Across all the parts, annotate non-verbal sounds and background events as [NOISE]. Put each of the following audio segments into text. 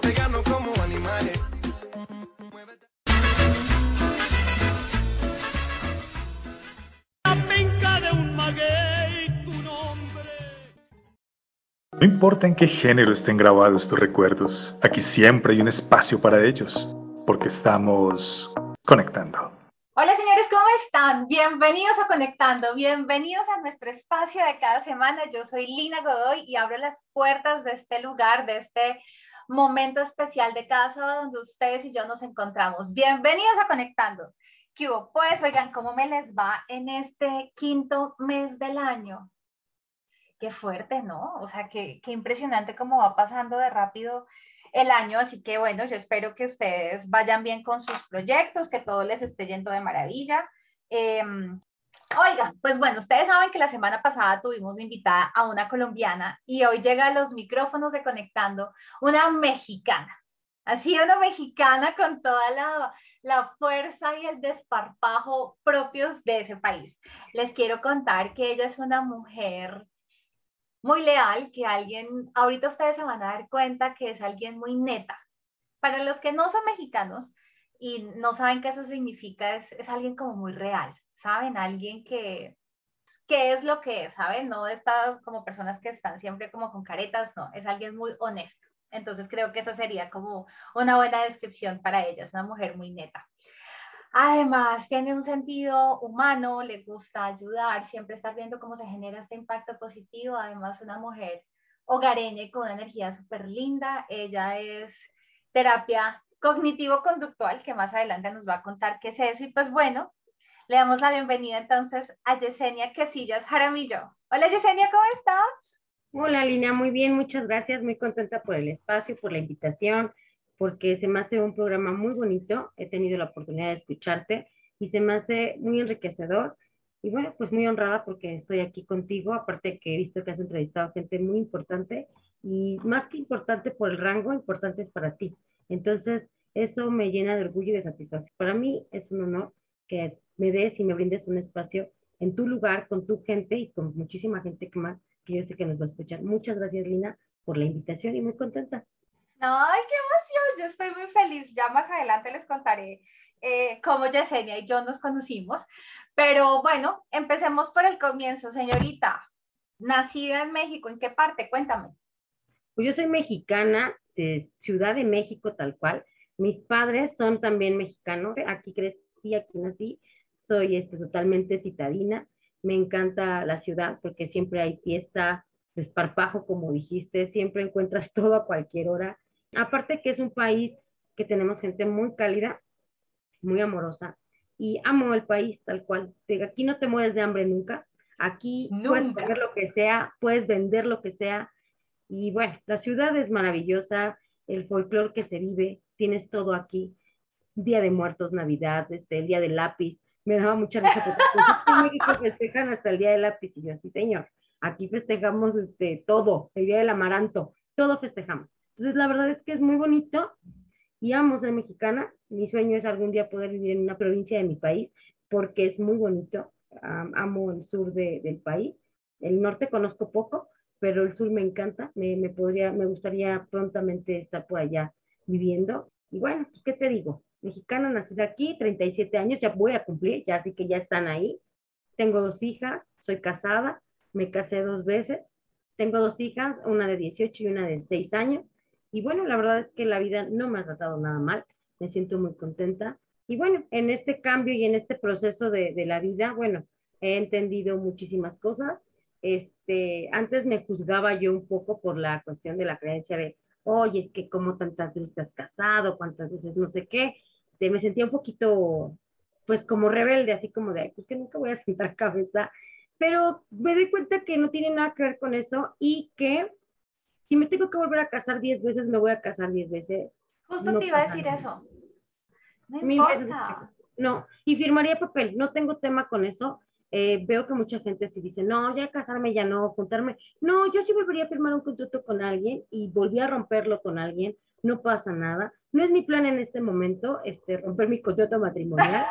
Vamos a pegarnos como animales. No importa en qué género estén grabados tus recuerdos, aquí siempre hay un espacio para ellos, porque estamos conectando. Hola señores, ¿cómo están? Bienvenidos a Conectando, bienvenidos a nuestro espacio de cada semana. Yo soy Lina Godoy y abro las puertas de este lugar, de este momento especial de cada sábado donde ustedes y yo nos encontramos. Bienvenidos a Conectando. ¿Qué hubo? Pues, oigan, ¿cómo me les va en este quinto mes del año? Qué fuerte, ¿no? O sea, qué, impresionante cómo va pasando de rápido el año, así que bueno, yo espero que ustedes vayan bien con sus proyectos, que todo les esté yendo de maravilla. Em, oigan, pues bueno, ustedes saben que la semana pasada tuvimos invitada a una colombiana y hoy llega a los micrófonos de Conectando una mexicana. Así una mexicana con toda la, la fuerza y el desparpajo propios de ese país. Les quiero contar que ella es una mujer muy leal, que alguien, ahorita ustedes se van a dar cuenta que es alguien muy neta. Para los que no son mexicanos y no saben qué eso significa, es, es alguien como muy real, ¿saben? Alguien que, es lo que es, ¿saben? No está como personas que están siempre como con caretas, no, es alguien muy honesto. Entonces creo que esa sería como una buena descripción para ella, es una mujer muy neta. Además, tiene un sentido humano, le gusta ayudar, siempre estar viendo cómo se genera este impacto positivo. Además, una mujer hogareña y con una energía súper linda. Ella es terapia cognitivo-conductual, que más adelante nos va a contar qué es eso. Y pues bueno, le damos la bienvenida entonces a Yesenia Quesillas Jaramillo. Hola Yesenia, ¿cómo estás? Hola Lina, muy bien, muchas gracias, muy contenta por el espacio, por la invitación porque se me hace un programa muy bonito, he tenido la oportunidad de escucharte y se me hace muy enriquecedor. Y bueno, pues muy honrada porque estoy aquí contigo, aparte que he visto que has entrevistado gente muy importante y más que importante por el rango, importante es para ti. Entonces, eso me llena de orgullo y de satisfacción. Para mí es un honor que me des y me brindes un espacio en tu lugar, con tu gente y con muchísima gente que más que yo sé que nos va a escuchar. Muchas gracias, Lina, por la invitación y muy contenta. ¡Ay, qué emoción! Yo estoy muy feliz. Ya más adelante les contaré eh, cómo Yesenia y yo nos conocimos. Pero bueno, empecemos por el comienzo, señorita. Nacida en México, ¿en qué parte? Cuéntame. Pues yo soy mexicana de Ciudad de México, tal cual. Mis padres son también mexicanos. Aquí crecí, aquí nací. Soy este, totalmente citadina. Me encanta la ciudad porque siempre hay fiesta, desparpajo, como dijiste. Siempre encuentras [LAUGHS] todo a cualquier hora Aparte que es un país que tenemos gente muy cálida, muy amorosa, y amo el país tal cual. Aquí no te mueres de hambre nunca. Aquí puedes comer lo que sea, puedes vender lo que sea. Y bueno, la ciudad es maravillosa, el folclore que se vive, tienes todo aquí. Día de Muertos, Navidad, este, el Día del Lápiz. Me daba mucha risa porque pues, en México festejan hasta el Día del Lápiz. Y yo, sí, señor, aquí festejamos este, todo, el Día del Amaranto, todo festejamos. Entonces, la verdad es que es muy bonito y amo ser mexicana. Mi sueño es algún día poder vivir en una provincia de mi país porque es muy bonito. amo el sur del país. El norte conozco poco, pero el sur me encanta. Me, me, podría, me gustaría prontamente estar por allá viviendo. Y bueno, pues, ¿qué te digo? Mexicana, nacida aquí, 37 años, ya voy a cumplir, ya así que ya están ahí. Tengo dos hijas, soy casada, me casé dos veces. Tengo dos hijas, una de 18 y una de 6 años. Y bueno, la verdad es que la vida no me ha tratado nada mal, me siento muy contenta. Y bueno, en este cambio y en este proceso de, de la vida, bueno, he entendido muchísimas cosas. Este, antes me juzgaba yo un poco por la cuestión de la creencia de, oye, es que como tantas veces estás casado, cuántas veces no sé qué. Me sentía un poquito, pues como rebelde, así como de, pues que nunca voy a sentar [LAUGHS] cabeza. Pero me doy cuenta que no tiene nada que ver con eso y que si me tengo que volver a casar 10 veces, me voy a casar 10 veces. Justo te iba a decir eso. No importa. No, y firmaría papel, no tengo tema con eso. Eh, veo que mucha gente se dice, no, ya casarme, ya no, juntarme. No, yo sí volvería a firmar un contrato con alguien y volví a romperlo con alguien, no pasa nada. No es mi plan en este momento este, romper mi contrato matrimonial.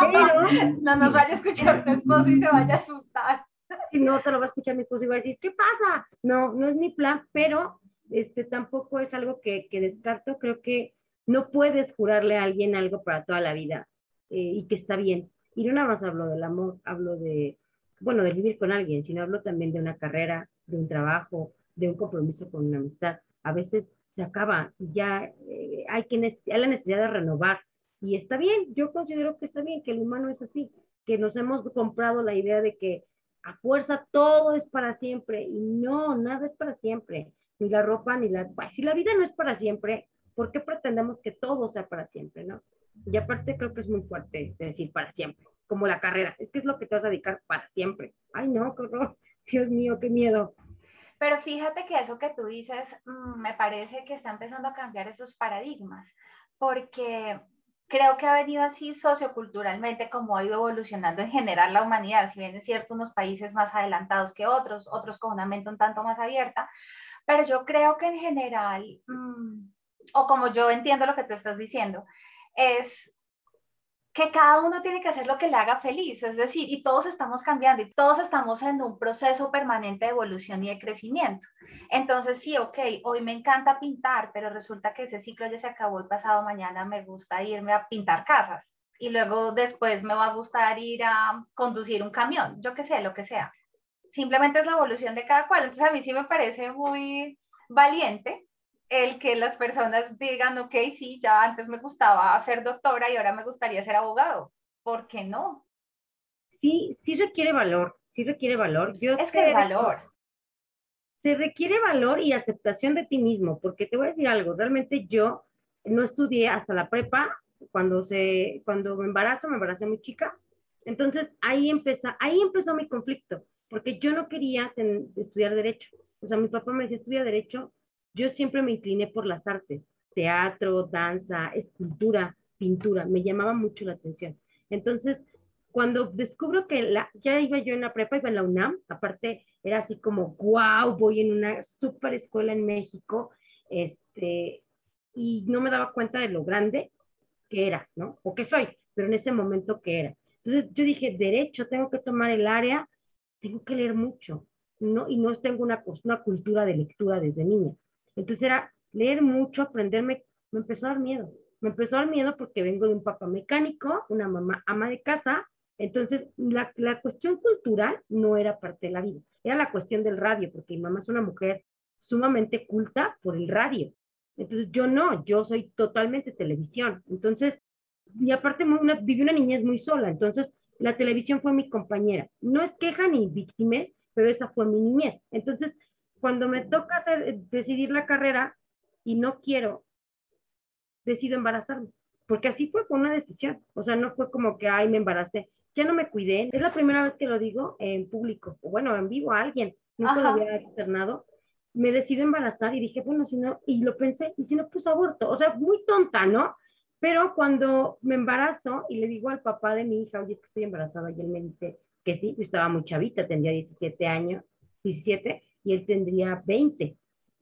pero... [LAUGHS] No nos vaya a escuchar tu esposo y se vaya a asustar y no te lo va a escuchar mi esposo y va a decir, ¿qué pasa? No, no es mi plan, pero este, tampoco es algo que, que descarto. Creo que no puedes jurarle a alguien algo para toda la vida eh, y que está bien. Y no nada más hablo del amor, hablo de, bueno, de vivir con alguien, sino hablo también de una carrera, de un trabajo, de un compromiso con una amistad. A veces se acaba ya eh, hay, que hay la necesidad de renovar. Y está bien, yo considero que está bien, que el humano es así, que nos hemos comprado la idea de que a fuerza todo es para siempre y no, nada es para siempre, ni la ropa, ni la... Si la vida no es para siempre, ¿por qué pretendemos que todo sea para siempre, no? Y aparte creo que es muy fuerte decir para siempre, como la carrera, es que es lo que te vas a dedicar para siempre. Ay, no, [LAUGHS] Dios mío, qué miedo. Pero fíjate que eso que tú dices, mm, me parece que está empezando a cambiar esos paradigmas, porque creo que ha venido así socioculturalmente como ha ido evolucionando en general la humanidad, si bien es cierto, unos países más adelantados que otros, otros con una mente un tanto más abierta, pero yo creo que en general, mm, o como yo entiendo lo que tú estás diciendo, es que cada uno tiene que hacer lo que le haga feliz, es decir, y todos estamos cambiando y todos estamos en un proceso permanente de evolución y de crecimiento. Entonces, sí, ok, hoy me encanta pintar, pero resulta que ese ciclo ya se acabó y pasado mañana me gusta irme a pintar casas y luego después me va a gustar ir a conducir un camión, yo qué sé, lo que sea. Simplemente es la evolución de cada cual. Entonces, a mí sí me parece muy valiente el que las personas digan, ok, sí, ya antes me gustaba ser doctora y ahora me gustaría ser abogado. ¿Por qué no? Sí, sí requiere valor, sí requiere valor. Yo es que de valor. Se requiere valor y aceptación de ti mismo, porque te voy a decir algo, realmente yo no estudié hasta la prepa, cuando, se, cuando me embarazo, me embaracé muy chica, entonces ahí, empezó, ahí empezó mi conflicto, porque yo no quería estudiar derecho. O sea, mi papá me decía, estudia derecho, yo siempre me incliné por las artes, teatro, danza, escultura, pintura, me llamaba mucho la atención. Entonces, cuando descubro que la, ya iba yo en la prepa, iba en la UNAM, aparte era así como, wow, voy en una super escuela en México, este, y no me daba cuenta de lo grande que era, ¿no? O que soy, pero en ese momento que era. Entonces yo dije, derecho, tengo que tomar el área, tengo que leer mucho, ¿no? Y no tengo una, una cultura de lectura desde niña. Entonces era leer mucho, aprenderme, me empezó a dar miedo. Me empezó a dar miedo porque vengo de un papá mecánico, una mamá ama de casa, entonces la, la cuestión cultural no era parte de la vida, era la cuestión del radio, porque mi mamá es una mujer sumamente culta por el radio. Entonces yo no, yo soy totalmente televisión. Entonces, y aparte una, viví una niñez muy sola, entonces la televisión fue mi compañera. No es queja ni víctimas, pero esa fue mi niñez. Entonces, cuando me toca hacer, decidir la carrera y no quiero, decido embarazarme, porque así fue con una decisión, o sea, no fue como que, ay, me embaracé, ya no me cuidé, es la primera vez que lo digo en público, o bueno, en vivo a alguien, nunca lo había externado, me decido embarazar y dije, bueno, si no, y lo pensé, y si no, pues aborto, o sea, muy tonta, ¿no? Pero cuando me embarazo y le digo al papá de mi hija, oye, es que estoy embarazada, y él me dice que sí, yo estaba muy chavita, tendría 17 años, 17, y él tendría 20.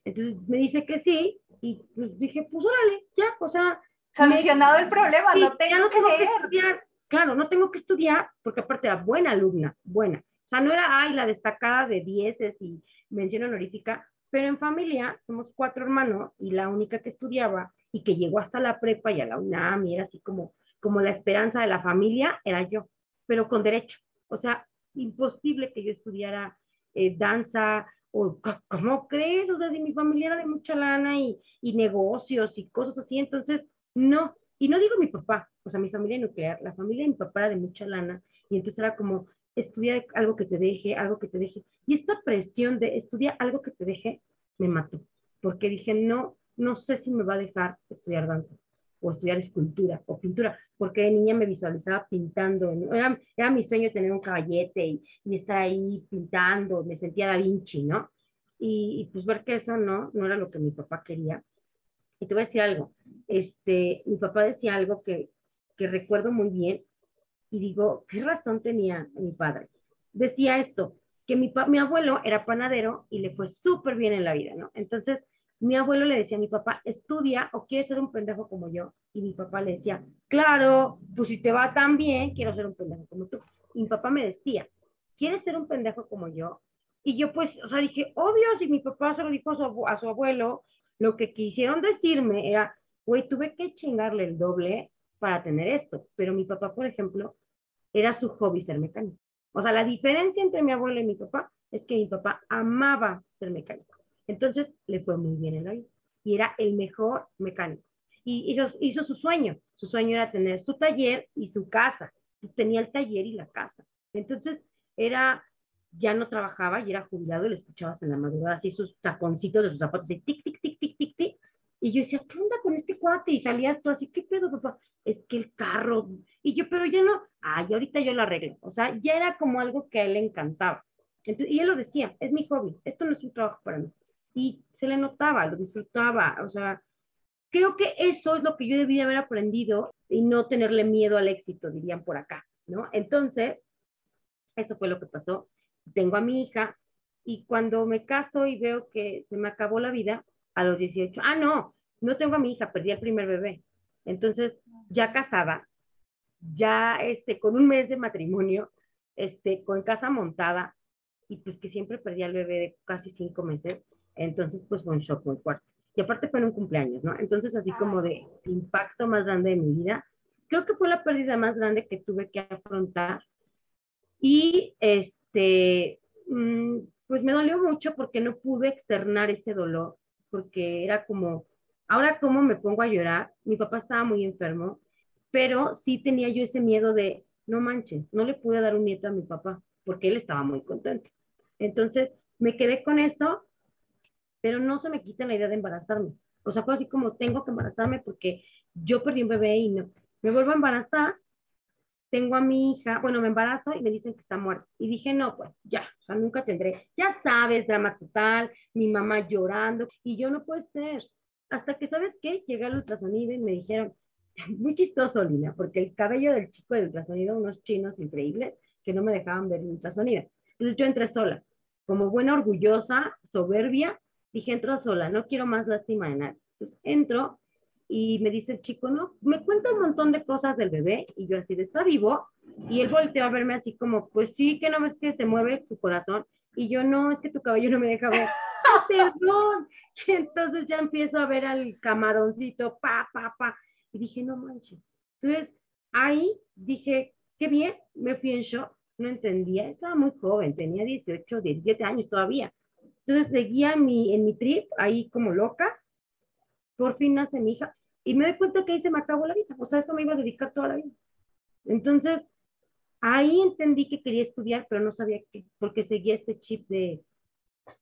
Entonces me dice que sí y pues dije, pues órale, ya, o sea... Solucionado el problema, no tengo, que, leer. estudiar. Claro, no tengo que estudiar porque aparte era buena alumna, buena. O sea, no era, ay, la destacada de dieces y mención honorífica, pero en familia somos cuatro hermanos y la única que estudiaba y que llegó hasta la prepa y a la UNAM y era así como, como la esperanza de la familia, era yo, pero con derecho. O sea, imposible que yo estudiara eh, danza, o ¿cómo crees? O sea, si mi familia era de mucha lana y, y, negocios y cosas así, entonces no, y no digo mi papá, o sea, mi familia nuclear, la familia de mi papá era de mucha lana y entonces era como estudiar algo que te deje, algo que te deje. Y esta presión de estudiar algo que te deje me mató, porque dije, no, no sé si me va a dejar estudiar danza o estudiar escultura o pintura, porque de niña me visualizaba pintando, era, era, mi sueño tener un caballete y, y, estar ahí pintando, me sentía Da Vinci, ¿no? Y, y, pues ver que eso no, no era lo que mi papá quería. Y te voy a decir algo, este, mi papá decía algo que, que recuerdo muy bien y digo, ¿qué razón tenía mi padre? Decía esto, que mi, mi abuelo era panadero y le fue súper bien en la vida, ¿no? Entonces, mi abuelo le decía a mi papá, estudia o quieres ser un pendejo como yo. Y mi papá le decía, claro, pues si te va tan bien, quiero ser un pendejo como tú. Y mi papá me decía, ¿quieres ser un pendejo como yo? Y yo pues, o sea, dije, obvio, si mi papá se lo dijo a su, a su abuelo, lo que quisieron decirme era, güey, tuve que chingarle el doble para tener esto. Pero mi papá, por ejemplo, era su hobby ser mecánico. O sea, la diferencia entre mi abuelo y mi papá es que mi papá amaba ser mecánico. Entonces le fue muy bien en la vida. Y era el mejor mecánico. Y hizo, hizo su sueño. Su sueño era tener su taller y su casa. Entonces tenía el taller y la casa. Entonces era, ya no trabajaba y era jubilado y le escuchabas en la madrugada así sus taconcitos de sus zapatos, y tic, tic, tic, tic, tic, tic. Y yo decía, ¿qué onda con este cuate? Y salías tú así, ¿qué pedo, papá? Es que el carro. Y yo, pero yo no, ay, ahorita yo lo arreglo. O sea, ya era como algo que a él le encantaba. Y él lo decía, es mi hobby, esto no es un trabajo para mí. Y se le notaba, lo disfrutaba, o sea, creo que eso es lo que yo debía haber aprendido y no tenerle miedo al éxito, dirían por acá, ¿no? Entonces, eso fue lo que pasó. Tengo a mi hija y cuando me caso y veo que se me acabó la vida a los 18, ah, no, no tengo a mi hija, perdí el primer bebé. Entonces, ya casada, ya este, con un mes de matrimonio, este, con casa montada, y pues que siempre perdí al bebé de casi cinco meses, entonces pues fue un shock muy fuerte. Y aparte fue en un cumpleaños, ¿no? Entonces así como de impacto más grande de mi vida, creo que fue la pérdida más grande que tuve que afrontar y este, mm, pues me dolió mucho porque no pude externar ese dolor, porque era como, ahora cómo me pongo a llorar, mi papá estaba muy enfermo, pero sí tenía yo ese miedo de, no manches, no le pude dar un nieto a mi papá, porque él estaba muy contento. Entonces, me quedé con eso, pero no se me quita la idea de embarazarme. O sea, fue así como tengo que embarazarme porque yo perdí un bebé y no. Me vuelvo a embarazar tengo a mi hija, bueno, me embarazo y me dicen que está muerta. Y dije, no, pues ya, o sea, nunca tendré. Ya sabes, drama total, mi mamá llorando, y yo no puede ser. Hasta que, ¿sabes qué? Llegué al ultrasonido y me dijeron, [LAUGHS] muy chistoso, Lina, porque el cabello del chico del ultrasonido, unos chinos increíbles, que no me dejaban ver el ultrasonido. Entonces yo entré sola, como buena orgullosa, soberbia, dije, entro sola, no quiero más lástima de nadie. Entonces entro y me dice el chico, no, me cuenta un montón de cosas del bebé y yo así de, ¿está vivo? Y él volteó a verme así como, pues sí, que no ves que se mueve su corazón y yo no, es que tu cabello no me deja ver. [LAUGHS] Perdón. Y entonces ya empiezo a ver al camaroncito, pa, pa, pa. Y dije, no manches. Entonces ahí dije, qué bien, me fui en shock, no entendía, estaba muy joven, tenía 18, 17 años todavía. Entonces seguía en mi, en mi trip ahí como loca. Por fin nace mi hija y me doy cuenta que ahí se me acabó la vida, o sea, eso me iba a dedicar toda la vida. Entonces, ahí entendí que quería estudiar, pero no sabía qué, porque seguía este chip de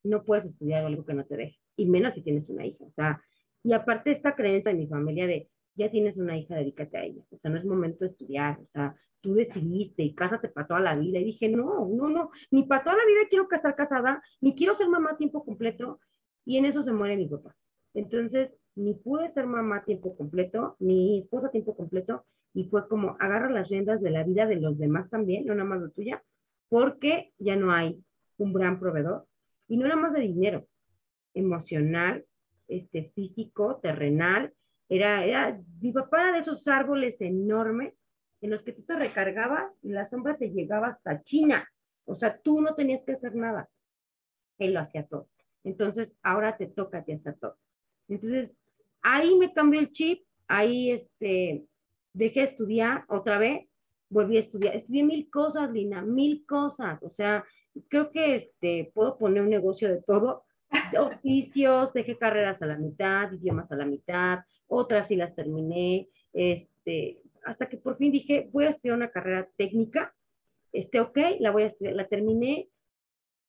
no puedes estudiar algo que no te deje, y menos si tienes una hija, o sea, y aparte esta creencia de mi familia de ya tienes una hija, dedícate a ella, o sea, no es momento de estudiar, o sea, tú decidiste y cásate para toda la vida, y dije, no, no, no, ni para toda la vida quiero estar casada, ni quiero ser mamá a tiempo completo, y en eso se muere mi papá. Entonces, ni pude ser mamá a tiempo completo, ni esposa a tiempo completo, y fue como agarra las riendas de la vida de los demás también, no nada más la tuya, porque ya no hay un gran proveedor, y no nada más de dinero, emocional, este, físico, terrenal, era, era, mi papá era de esos árboles enormes en los que tú te recargabas y la sombra te llegaba hasta China, o sea, tú no tenías que hacer nada, él lo hacía todo. Entonces, ahora te toca te hacer todo. Entonces, ahí me cambió el chip, ahí este, dejé de estudiar otra vez, volví a estudiar, estudié mil cosas, Lina, mil cosas, o sea, creo que este, puedo poner un negocio de todo, [LAUGHS] oficios, dejé carreras a la mitad, idiomas a la mitad, otras sí las terminé, este, hasta que por fin dije, voy a estudiar una carrera técnica, este, ok, la voy a estudiar, la terminé,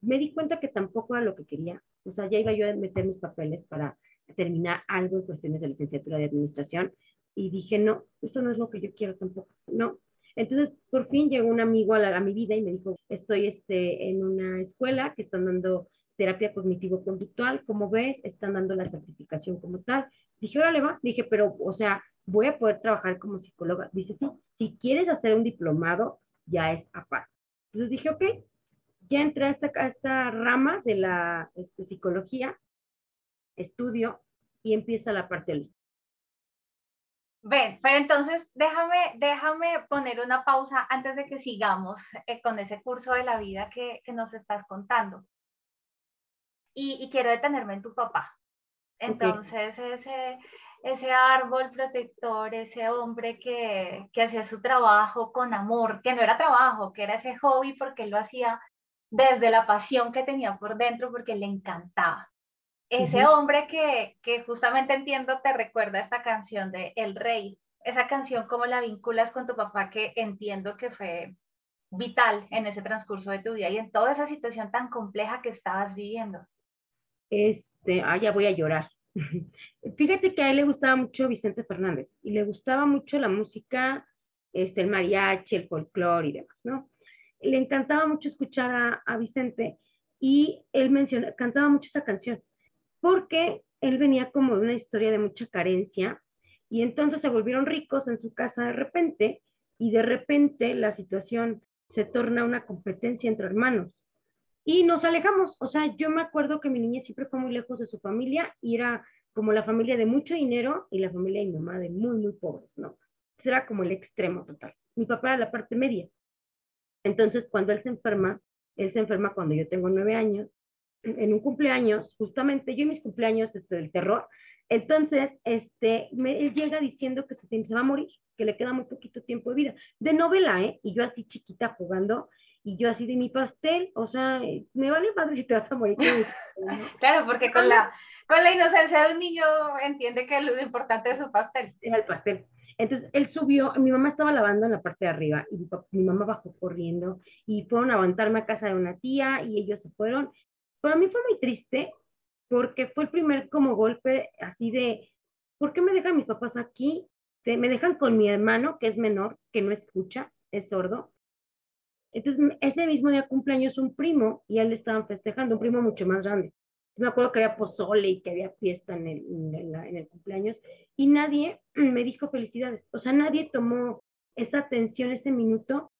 me di cuenta que tampoco era lo que quería, o sea, ya iba yo a meter mis papeles para terminar algo en cuestiones de licenciatura de administración y dije, no, esto no es lo que yo quiero tampoco, no. Entonces, por fin llegó un amigo a, la, a mi vida y me dijo, estoy este, en una escuela que están dando terapia cognitivo-conductual, como ves, están dando la certificación como tal. Dije, órale, va. Dije, pero, o sea, voy a poder trabajar como psicóloga. Dice, sí, si quieres hacer un diplomado, ya es aparte. Entonces dije, ok, ya entré a esta, esta rama de la este, psicología estudio y empieza la parte del Ven, pero entonces déjame, déjame poner una pausa antes de que sigamos eh, con ese curso de la vida que, que nos estás contando. y, quiero detenerme en tu papá. Entonces, ese, ese árbol protector, ese hombre que, que hacía su trabajo con amor, que no era trabajo, que era ese hobby porque él lo hacía desde la pasión que tenía por dentro porque le encantaba. Ese hombre que, que justamente entiendo te recuerda esta canción de El Rey. Esa canción, ¿cómo la vinculas con tu papá? Que entiendo que fue vital en ese transcurso de tu vida y en toda esa situación tan compleja que estabas viviendo. Este, ah, ya voy a llorar. [LAUGHS] Fíjate que a él le gustaba mucho Vicente Fernández y le gustaba mucho la música, este, el mariachi, el folclore y demás, ¿no? Le encantaba mucho escuchar a, Vicente y él menciona, cantaba mucho esa canción porque él venía como de una historia de mucha carencia y entonces se volvieron ricos en su casa de repente y de repente la situación se torna una competencia entre hermanos y nos alejamos. O sea, yo me acuerdo que mi niña siempre fue muy lejos de su familia y era como la familia de mucho dinero y la familia de mi mamá de muy, muy pobres, ¿no? Entonces era como el extremo total. Mi papá era la parte media. Entonces, cuando él se enferma, él se enferma cuando yo tengo nueve años, en un cumpleaños, justamente yo y mis cumpleaños este, del terror, entonces, este, me, él llega diciendo que se, se va a morir, que le queda muy poquito tiempo de vida. De novela, ¿eh? Y yo así chiquita jugando, y yo así de mi pastel, o sea, me vale padre si te vas a morir. [LAUGHS] claro, porque con la, con la inocencia de un niño entiende que lo importante es su pastel. Era el pastel. Entonces él subió, mi mamá estaba lavando en la parte de arriba y mi, mamá bajó corriendo y fueron a aguantarme a casa de una tía y ellos se fueron. Para mí fue muy triste porque fue el primer como golpe así de, ¿por qué me dejan mis papás aquí? me dejan con mi hermano que es menor, que no escucha, es sordo, entonces, ese mismo día cumpleaños un primo y él estaban festejando, un primo mucho más grande. Me acuerdo que había pozole y que había fiesta en el, en, el cumpleaños y nadie [CLEARS THROAT] me dijo felicidades. O sea, nadie tomó esa atención ese minuto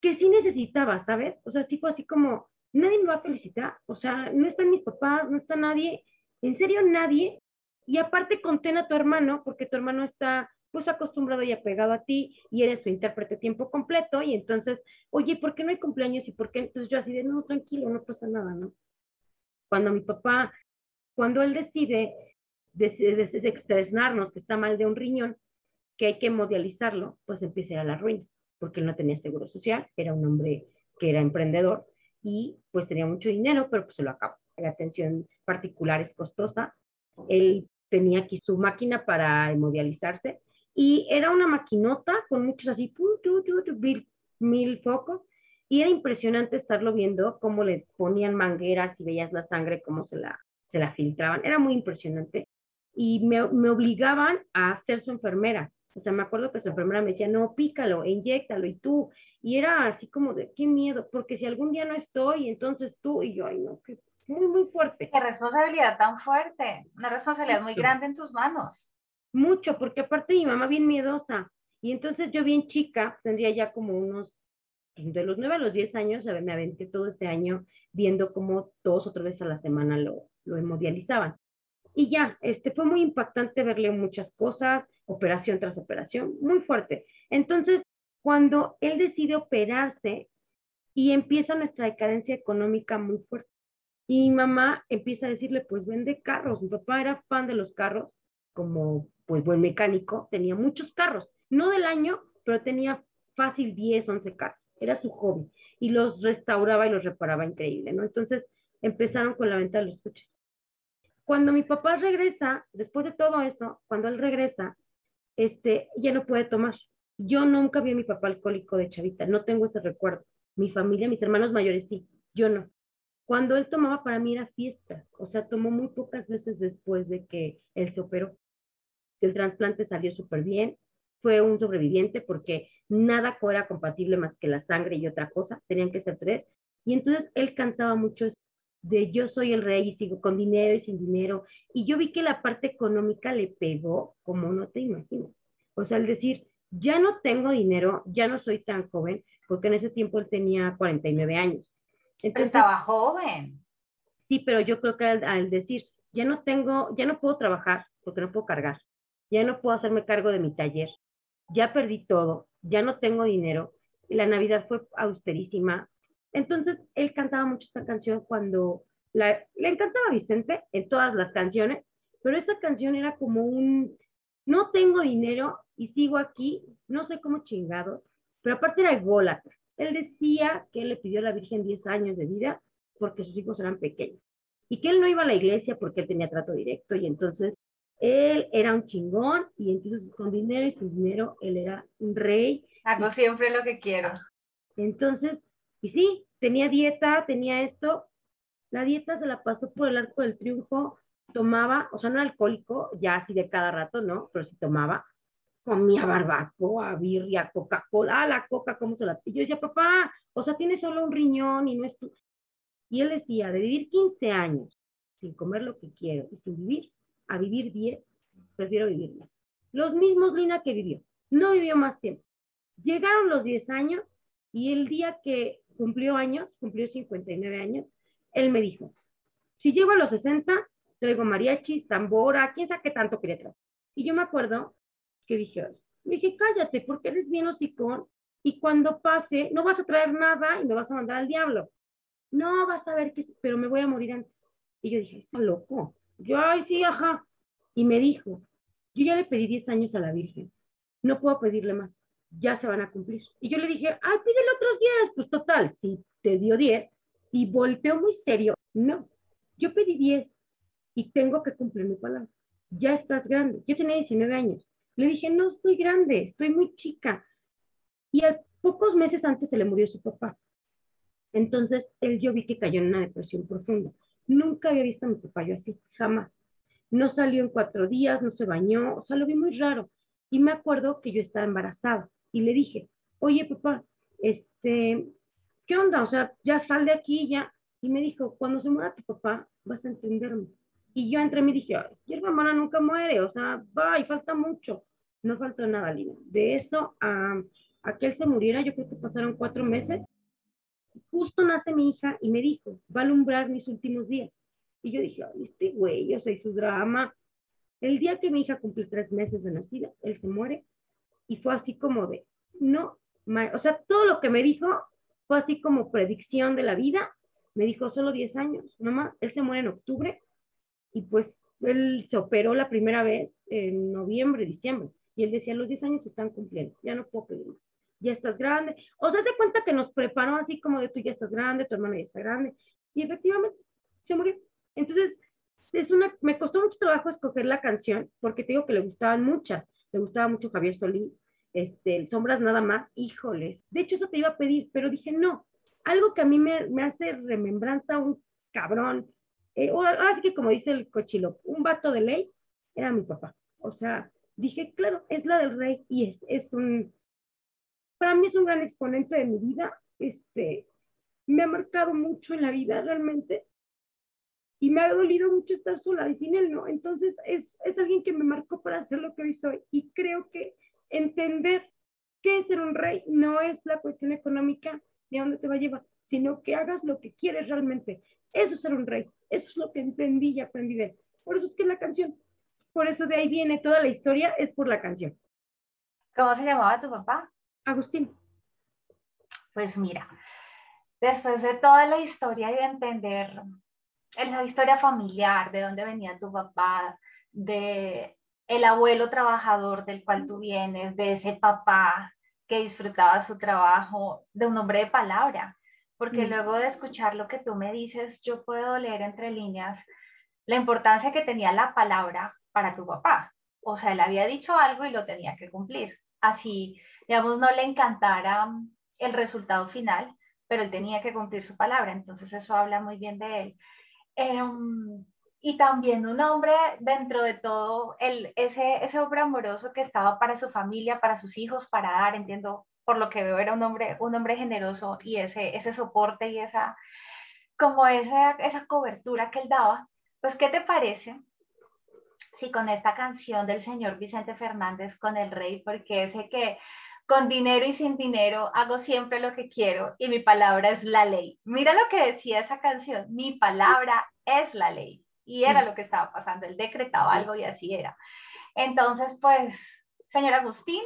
que sí necesitaba, ¿sabes? O sea, sí fue así como, nadie me va a felicitar. O sea, no está mi papá, no está nadie, en serio nadie. Y aparte contén a tu hermano, porque tu hermano está pues acostumbrado y apegado a ti y eres su intérprete tiempo completo y entonces, oye, ¿por qué no hay cumpleaños y por qué? Entonces yo así de, no, tranquilo, no pasa nada, ¿no? Cuando mi papá, cuando él decide de, externarnos que está mal de un riñón, que hay que modializarlo, pues empieza a ir a la ruina, porque él no tenía seguro social, era un hombre que era emprendedor y pues tenía mucho dinero, pero pues se lo acabó. La atención particular es costosa. Él tenía aquí su máquina para hemodializarse y era una maquinota con muchos así, mil, mil focos, y era impresionante estarlo viendo, cómo le ponían mangueras y veías la sangre, cómo se la, se la filtraban, era muy impresionante. Y me, me obligaban a ser su enfermera. O sea, me acuerdo que su enfermera me decía, no, pícalo, inyectalo, y tú. Y era así como de, qué miedo, porque si algún día no estoy, entonces tú, y yo, ay, no, qué, muy, muy fuerte. Qué responsabilidad tan fuerte, una responsabilidad muy grande en tus manos mucho, porque aparte mi mamá bien miedosa. Y entonces yo bien chica, tendría ya como unos, pues, de los 9 a los 10 años, me aventé todo ese año viendo cómo dos o tres veces a la semana lo, lo hemodializaban. Y ya, este, fue muy impactante verle muchas cosas, operación tras operación, muy fuerte. Entonces, cuando él decide operarse y empieza nuestra decadencia económica muy fuerte, y mi mamá empieza a decirle, pues vende carros. Mi papá era fan de los carros, como pues buen mecánico, tenía muchos carros, no del año, pero tenía fácil 10, 11 carros, era su hobby, y los restauraba y los reparaba increíble, ¿no? Entonces empezaron con la venta de los coches. Cuando mi papá regresa, después de todo eso, cuando él regresa, este, ya no puede tomar. Yo nunca vi a mi papá alcohólico de chavita, no tengo ese recuerdo. Mi familia, mis hermanos mayores sí, yo no. Cuando él tomaba para mí era fiesta, o sea, tomó muy pocas veces después de que él se operó el trasplante salió súper bien, fue un sobreviviente porque nada era compatible más que la sangre y otra cosa, tenían que ser tres. Y entonces él cantaba mucho de yo soy el rey y sigo con dinero y sin dinero. Y yo vi que la parte económica le pegó como no te imaginas. O sea, al decir, ya no tengo dinero, ya no soy tan joven, porque en ese tiempo él tenía 49 años. Entonces, estaba joven. Sí, pero yo creo que al decir, ya no tengo, ya no puedo trabajar porque no puedo cargar ya no puedo hacerme cargo de mi taller, ya perdí todo, ya no tengo dinero, y la Navidad fue austerísima. Entonces, él cantaba mucho esta canción cuando le encantaba Vicente en todas las canciones, pero esa canción era como un, no tengo dinero y sigo aquí, no sé cómo chingado, pero aparte era ególatra. Él decía que él le pidió a la Virgen 10 años de vida porque sus hijos eran pequeños y que él no iba a la iglesia porque él tenía trato directo y entonces él era un chingón y entonces con dinero y sin dinero él era un rey. Hago siempre lo que quiero. Entonces, y sí, tenía dieta, tenía esto. La dieta se la pasó por el arco del triunfo, tomaba, o sea, no era alcohólico, ya así de cada rato, ¿no? Pero sí tomaba, comía barbacoa, birria, Coca-Cola, ah, la coca, ¿cómo se la? Y yo decía, papá, o sea, tiene solo un riñón y no es tu... Y él decía, de vivir 15 años sin comer lo que quiero y sin vivir, a vivir 10, prefiero vivir más. Los mismos Lina que vivió, no vivió más tiempo. Llegaron los 10 años y el día que cumplió años, cumplió 59 años, él me dijo, si llego a los 60, traigo mariachis, tambora, quién sabe qué tanto quería traer. Y yo me acuerdo que dije, me dije, cállate, porque eres bien hocicón y cuando pase, no vas a traer nada y me vas a mandar al diablo. No, vas a ver que, pero me voy a morir antes. Y yo dije, está loco. Yo, ay, sí, ajá. Y me dijo, yo ya le pedí 10 años a la Virgen, no puedo pedirle más, ya se van a cumplir. Y yo le dije, ay, pídele otros 10, pues total, si te dio 10. Y volteó muy serio, no, yo pedí 10 y tengo que cumplir mi palabra. Ya estás grande. Yo tenía 19 años. Le dije, no estoy grande, estoy muy chica. Y a pocos meses antes se le murió su papá. Entonces, él yo vi que cayó en una depresión profunda. Nunca había visto a mi papá yo así, jamás. No salió en cuatro días, no se bañó, o sea, lo vi muy raro. Y me acuerdo que yo estaba embarazada y le dije, oye, papá, este, ¿qué onda? O sea, ya sal de aquí, ya. Y me dijo, cuando se muera tu papá, vas a entenderme. Y yo entre mí dije, hierba mala nunca muere, o sea, va y falta mucho. No falta nada, Lina. De eso a, a que él se muriera, yo creo que pasaron cuatro meses justo nace mi hija y me dijo, va a alumbrar mis últimos días. Y yo dije, Ay, este güey, yo soy su drama. El día que mi hija cumple tres meses de nacida, él se muere y fue así como de, no, o sea, todo lo que me dijo fue así como predicción de la vida. Me dijo, solo 10 años, nomás, él se muere en octubre y pues él se operó la primera vez en noviembre, diciembre. Y él decía, los 10 años se están cumpliendo, ya no puedo pedir más ya estás grande. O sea, se cuenta que nos preparó así como de tú ya estás grande, tu hermano ya está grande. Y efectivamente se murió. Entonces, es una, me costó mucho trabajo escoger la canción porque te digo que le gustaban muchas. Le gustaba mucho Javier Solís, este, Sombras nada más, híjoles. De hecho, eso te iba a pedir, pero dije, no, algo que a mí me, me hace remembranza un cabrón, eh, o así que como dice el cochilo, un vato de ley, era mi papá. O sea, dije, claro, es la del rey y es, es un, para mí es un gran exponente de mi vida. Este, me ha marcado mucho en la vida realmente. Y me ha dolido mucho estar sola y sin él, ¿no? Entonces es, es alguien que me marcó para ser lo que hoy soy. Y creo que entender qué es ser un rey no es la cuestión económica de dónde te va a llevar, sino que hagas lo que quieres realmente. Eso es ser un rey. Eso es lo que entendí y aprendí de él. Por eso es que la canción, por eso de ahí viene toda la historia, es por la canción. ¿Cómo se llamaba tu papá? Agustín. Pues mira, después de toda la historia y de entender esa historia familiar, de dónde venía tu papá, de el abuelo trabajador del cual tú vienes, de ese papá que disfrutaba su trabajo, de un hombre de palabra, porque Mm. luego de escuchar lo que tú me dices, yo puedo leer entre líneas la importancia que tenía la palabra para tu papá. O sea, él había dicho algo y lo tenía que cumplir. Así digamos, no le encantara el resultado final, pero él tenía que cumplir su palabra, entonces eso habla muy bien de él. Em, y también un hombre dentro de todo, el, ese, ese hombre amoroso que estaba para su familia, para sus hijos, para dar, entiendo, por lo que veo, era un hombre, un hombre generoso y ese, ese soporte y esa, como esa, esa cobertura que él daba. Pues, ¿qué te parece si con esta canción del señor Vicente Fernández, con el rey, porque ese que con dinero y sin dinero hago siempre lo que quiero y mi palabra es la ley. Mira lo que decía esa canción, mi palabra es la ley. Y era lo que estaba pasando, él decretaba algo y así era. Entonces, pues, señor Agustín,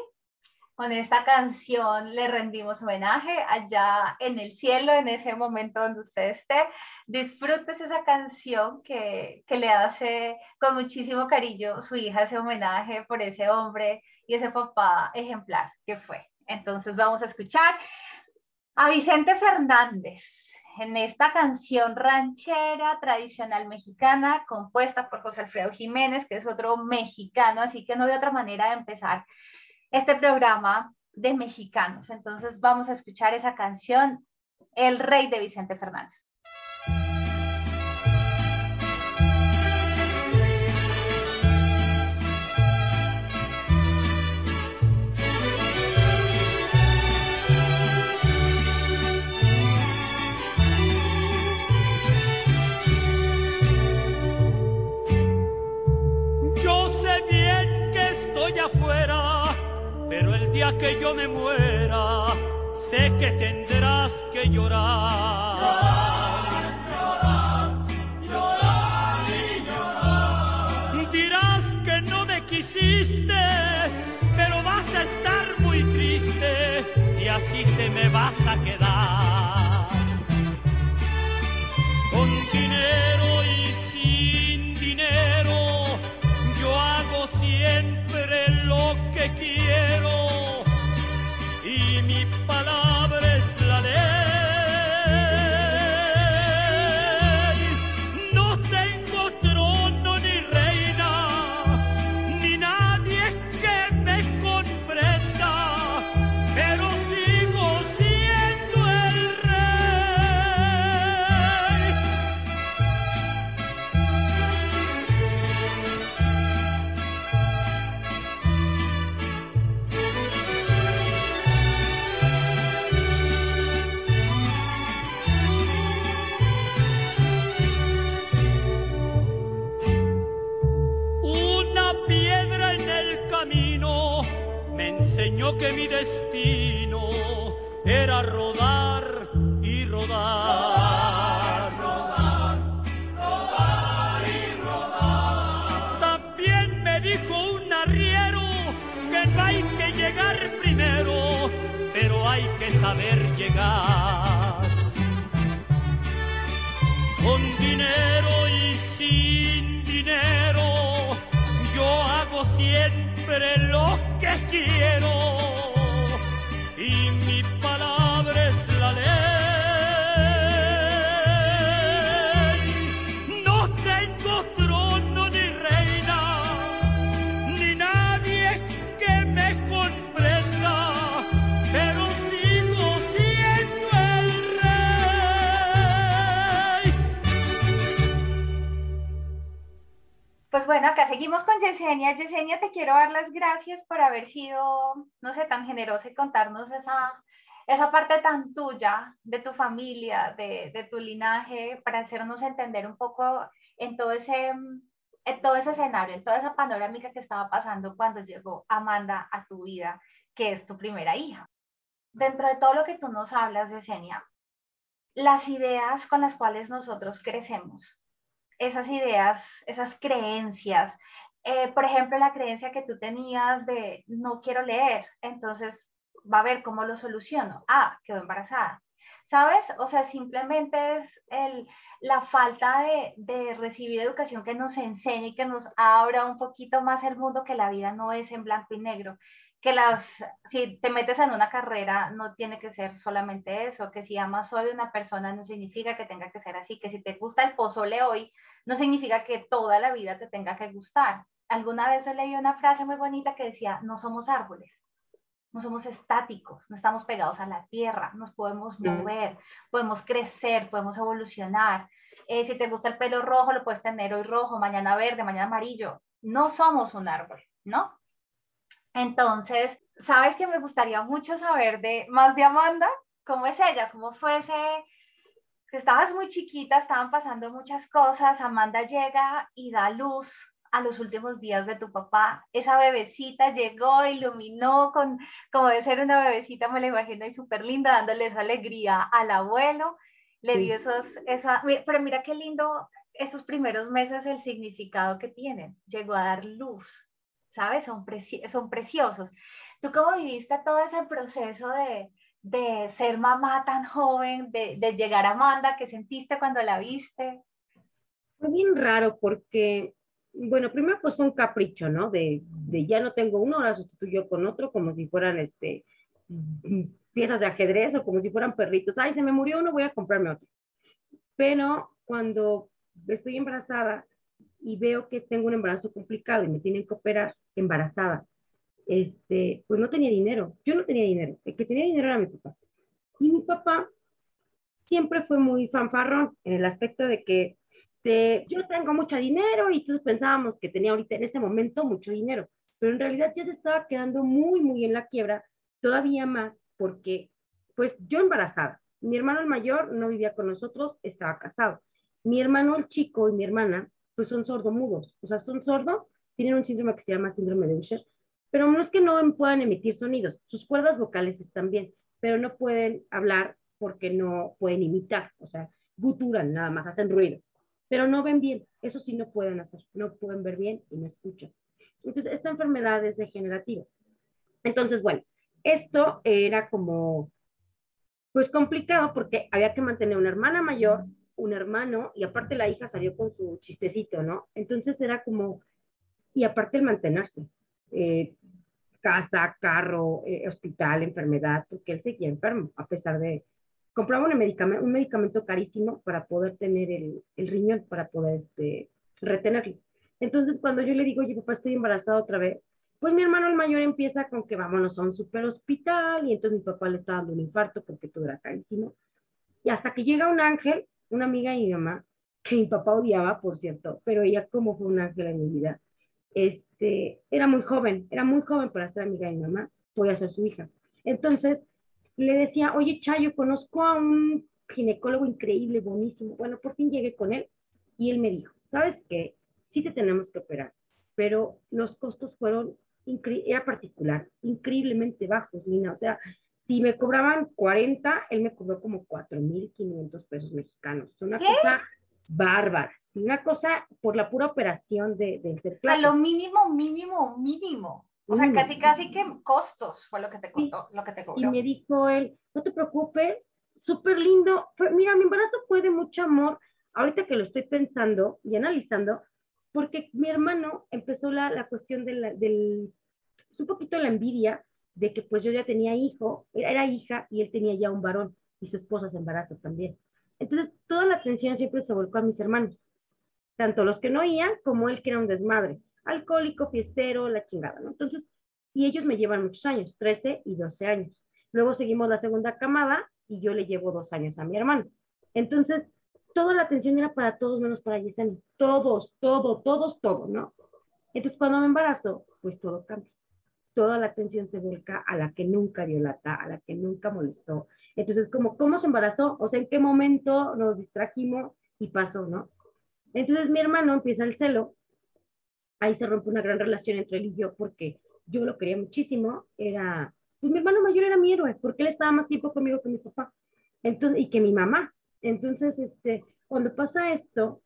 con esta canción le rendimos homenaje allá en el cielo, en ese momento donde usted esté. Disfrutes esa canción que, que le hace con muchísimo cariño su hija ese homenaje por ese hombre y ese papá ejemplar que fue. Entonces vamos a escuchar a Vicente Fernández en esta canción ranchera tradicional mexicana compuesta por José Alfredo Jiménez, que es otro mexicano, así que no hay otra manera de empezar este programa de mexicanos. Entonces vamos a escuchar esa canción, El Rey de Vicente Fernández. Pero el día que yo me muera, sé que tendrás que llorar. Dirás que no me quisiste, pero vas a estar muy triste y así te me vas a quedar. Que quiero que mi destino era rodar y rodar. rodar, rodar y rodar. También me dijo un arriero que no hay que llegar primero, pero hay que saber llegar con dinero siempre lo que quiero bueno, acá seguimos con Yesenia. Yesenia, te quiero dar las gracias por haber sido, no sé, tan generosa y contarnos esa, esa parte tan tuya de tu familia, de, de tu linaje, para hacernos entender un poco en todo ese, en todo ese escenario, en toda esa panorámica que estaba pasando cuando llegó Amanda a tu vida, que es tu primera hija. Dentro de todo lo que tú nos hablas, Yesenia, las ideas con las cuales nosotros crecemos, esas ideas, esas creencias. Eh, por ejemplo, la creencia que tú tenías de no quiero leer, entonces va a ver cómo lo soluciono. Ah, quedó embarazada. ¿Sabes? O sea, simplemente es el, la falta de, de recibir educación que nos enseñe y que nos abra un poquito más el mundo, que la vida no es en blanco y negro, que las, si te metes en una carrera no tiene que ser solamente eso, que si amas hoy a una persona no significa que tenga que ser así, que si te gusta el pozole hoy no significa que toda la vida te tenga que gustar. Alguna vez he leído una frase muy bonita que decía, no somos árboles, no somos estáticos, no estamos pegados a la tierra, nos podemos mover, podemos crecer, podemos evolucionar. Eh, si te gusta el pelo rojo, lo puedes tener hoy rojo, mañana verde, mañana amarillo. No somos un árbol, ¿no? Entonces, ¿sabes que me gustaría mucho saber de más de Amanda? ¿Cómo es ella? ¿Cómo fue ese? Estabas muy chiquita, estaban pasando muchas cosas, Amanda llega y da luz a los últimos días de tu papá. Esa bebecita llegó, iluminó con, como de ser una bebecita, me la imagino, y súper linda, dándole esa alegría al abuelo. Le dio esos, esa, pero mira qué lindo esos primeros meses, el significado que tienen. Llegó a dar luz, ¿sabes? Son, son preciosos. ¿Tú cómo viviste todo ese proceso de, de ser mamá tan joven, de, de, llegar a Amanda? ¿Qué sentiste cuando la viste? Fue bien raro porque, bueno, primero pues fue un capricho, ¿no? De, de ya no tengo uno, ahora sustituyo con otro, como si fueran este, piezas de ajedrez o como si fueran perritos. Ay, se me murió uno, voy a comprarme otro. Pero cuando estoy embarazada y veo que tengo un embarazo complicado y me tienen que operar embarazada, este, pues no tenía dinero. Yo no tenía dinero. El que tenía dinero era mi papá. Y mi papá siempre fue muy fanfarrón en el aspecto de que yo tengo mucho dinero y todos pensábamos que tenía ahorita en ese momento mucho dinero, pero en realidad ya se estaba quedando muy, muy en la quiebra, todavía más porque pues yo embarazada, mi hermano el mayor no vivía con nosotros, estaba casado. Mi hermano el chico y mi hermana pues son sordomudos, o sea, son sordos, tienen un síndrome que se llama síndrome de Usher, pero no es que no puedan emitir sonidos, sus cuerdas vocales están bien, pero no pueden hablar porque no pueden imitar, o sea, guturan nada más, hacen ruido, pero no ven bien, eso sí no pueden hacer, no pueden ver bien y no escuchan. Entonces, esta enfermedad es degenerativa. Entonces, bueno, esto era como, pues complicado porque había que mantener una hermana mayor, un hermano, y aparte la hija salió con su chistecito, ¿no? Entonces era como, y aparte el mantenerse, eh, casa, carro, eh, hospital, enfermedad, porque él seguía enfermo, a pesar de, compraba un medicamento, un medicamento carísimo para poder tener el, el riñón, para poder este, retenerlo. Entonces, cuando yo le digo, oye, papá, estoy embarazada otra vez, pues mi hermano el mayor empieza con que vámonos a un super hospital y entonces mi papá le está dando un infarto porque todo era carísimo. Y hasta que llega un ángel, una amiga de mi mamá, que mi papá odiaba, por cierto, pero ella como fue un ángel en mi vida, este, era muy joven, era muy joven para ser amiga de mi mamá, voy a ser su hija. Entonces le decía, oye Chayo, conozco a un ginecólogo increíble, buenísimo. Bueno, por fin llegué con él y él me dijo, ¿sabes qué? Sí te tenemos que operar, pero los costos fueron era particular, increíblemente bajos, Nina. O sea, si me cobraban 40, él me cobró como 4.500 pesos mexicanos. Es una cosa bárbara. Sí, una cosa por la pura operación de, del ser O sea, lo mínimo, mínimo, mínimo. O sea, casi, casi que costos fue lo que te contó, lo que te cobró. Y me dijo él, no te preocupes, súper lindo. Mira, mi embarazo fue de mucho amor. Ahorita que lo estoy pensando y analizando, porque mi hermano empezó la, la cuestión de la, del, un poquito la envidia de que pues yo ya tenía hijo, era hija y él tenía ya un varón y su esposa se embaraza también. Entonces, toda la atención siempre se volcó a mis hermanos, tanto los que no oían como él que era un desmadre, alcohólico, fiestero, la chingada, ¿no? Entonces, y ellos me llevan muchos años, 13 y 12 años. Luego seguimos la segunda camada y yo le llevo dos años a mi hermano. Entonces, toda la atención era para todos menos para Yesenia. Todos, todo, todos, todo, ¿no? Entonces, cuando me embarazo, pues todo cambia. Toda la atención se vuelca a la que nunca dio lata, a la que nunca molestó. Entonces, como, ¿cómo se embarazó? O sea, ¿en qué momento nos distrajimos y pasó, no? Entonces, mi hermano empieza el celo. Ahí se rompe una gran relación entre él y yo porque yo lo quería muchísimo. Era, pues mi hermano mayor era mi héroe porque él estaba más tiempo conmigo que mi papá. Entonces, y que mi mamá. Entonces, este, cuando pasa esto,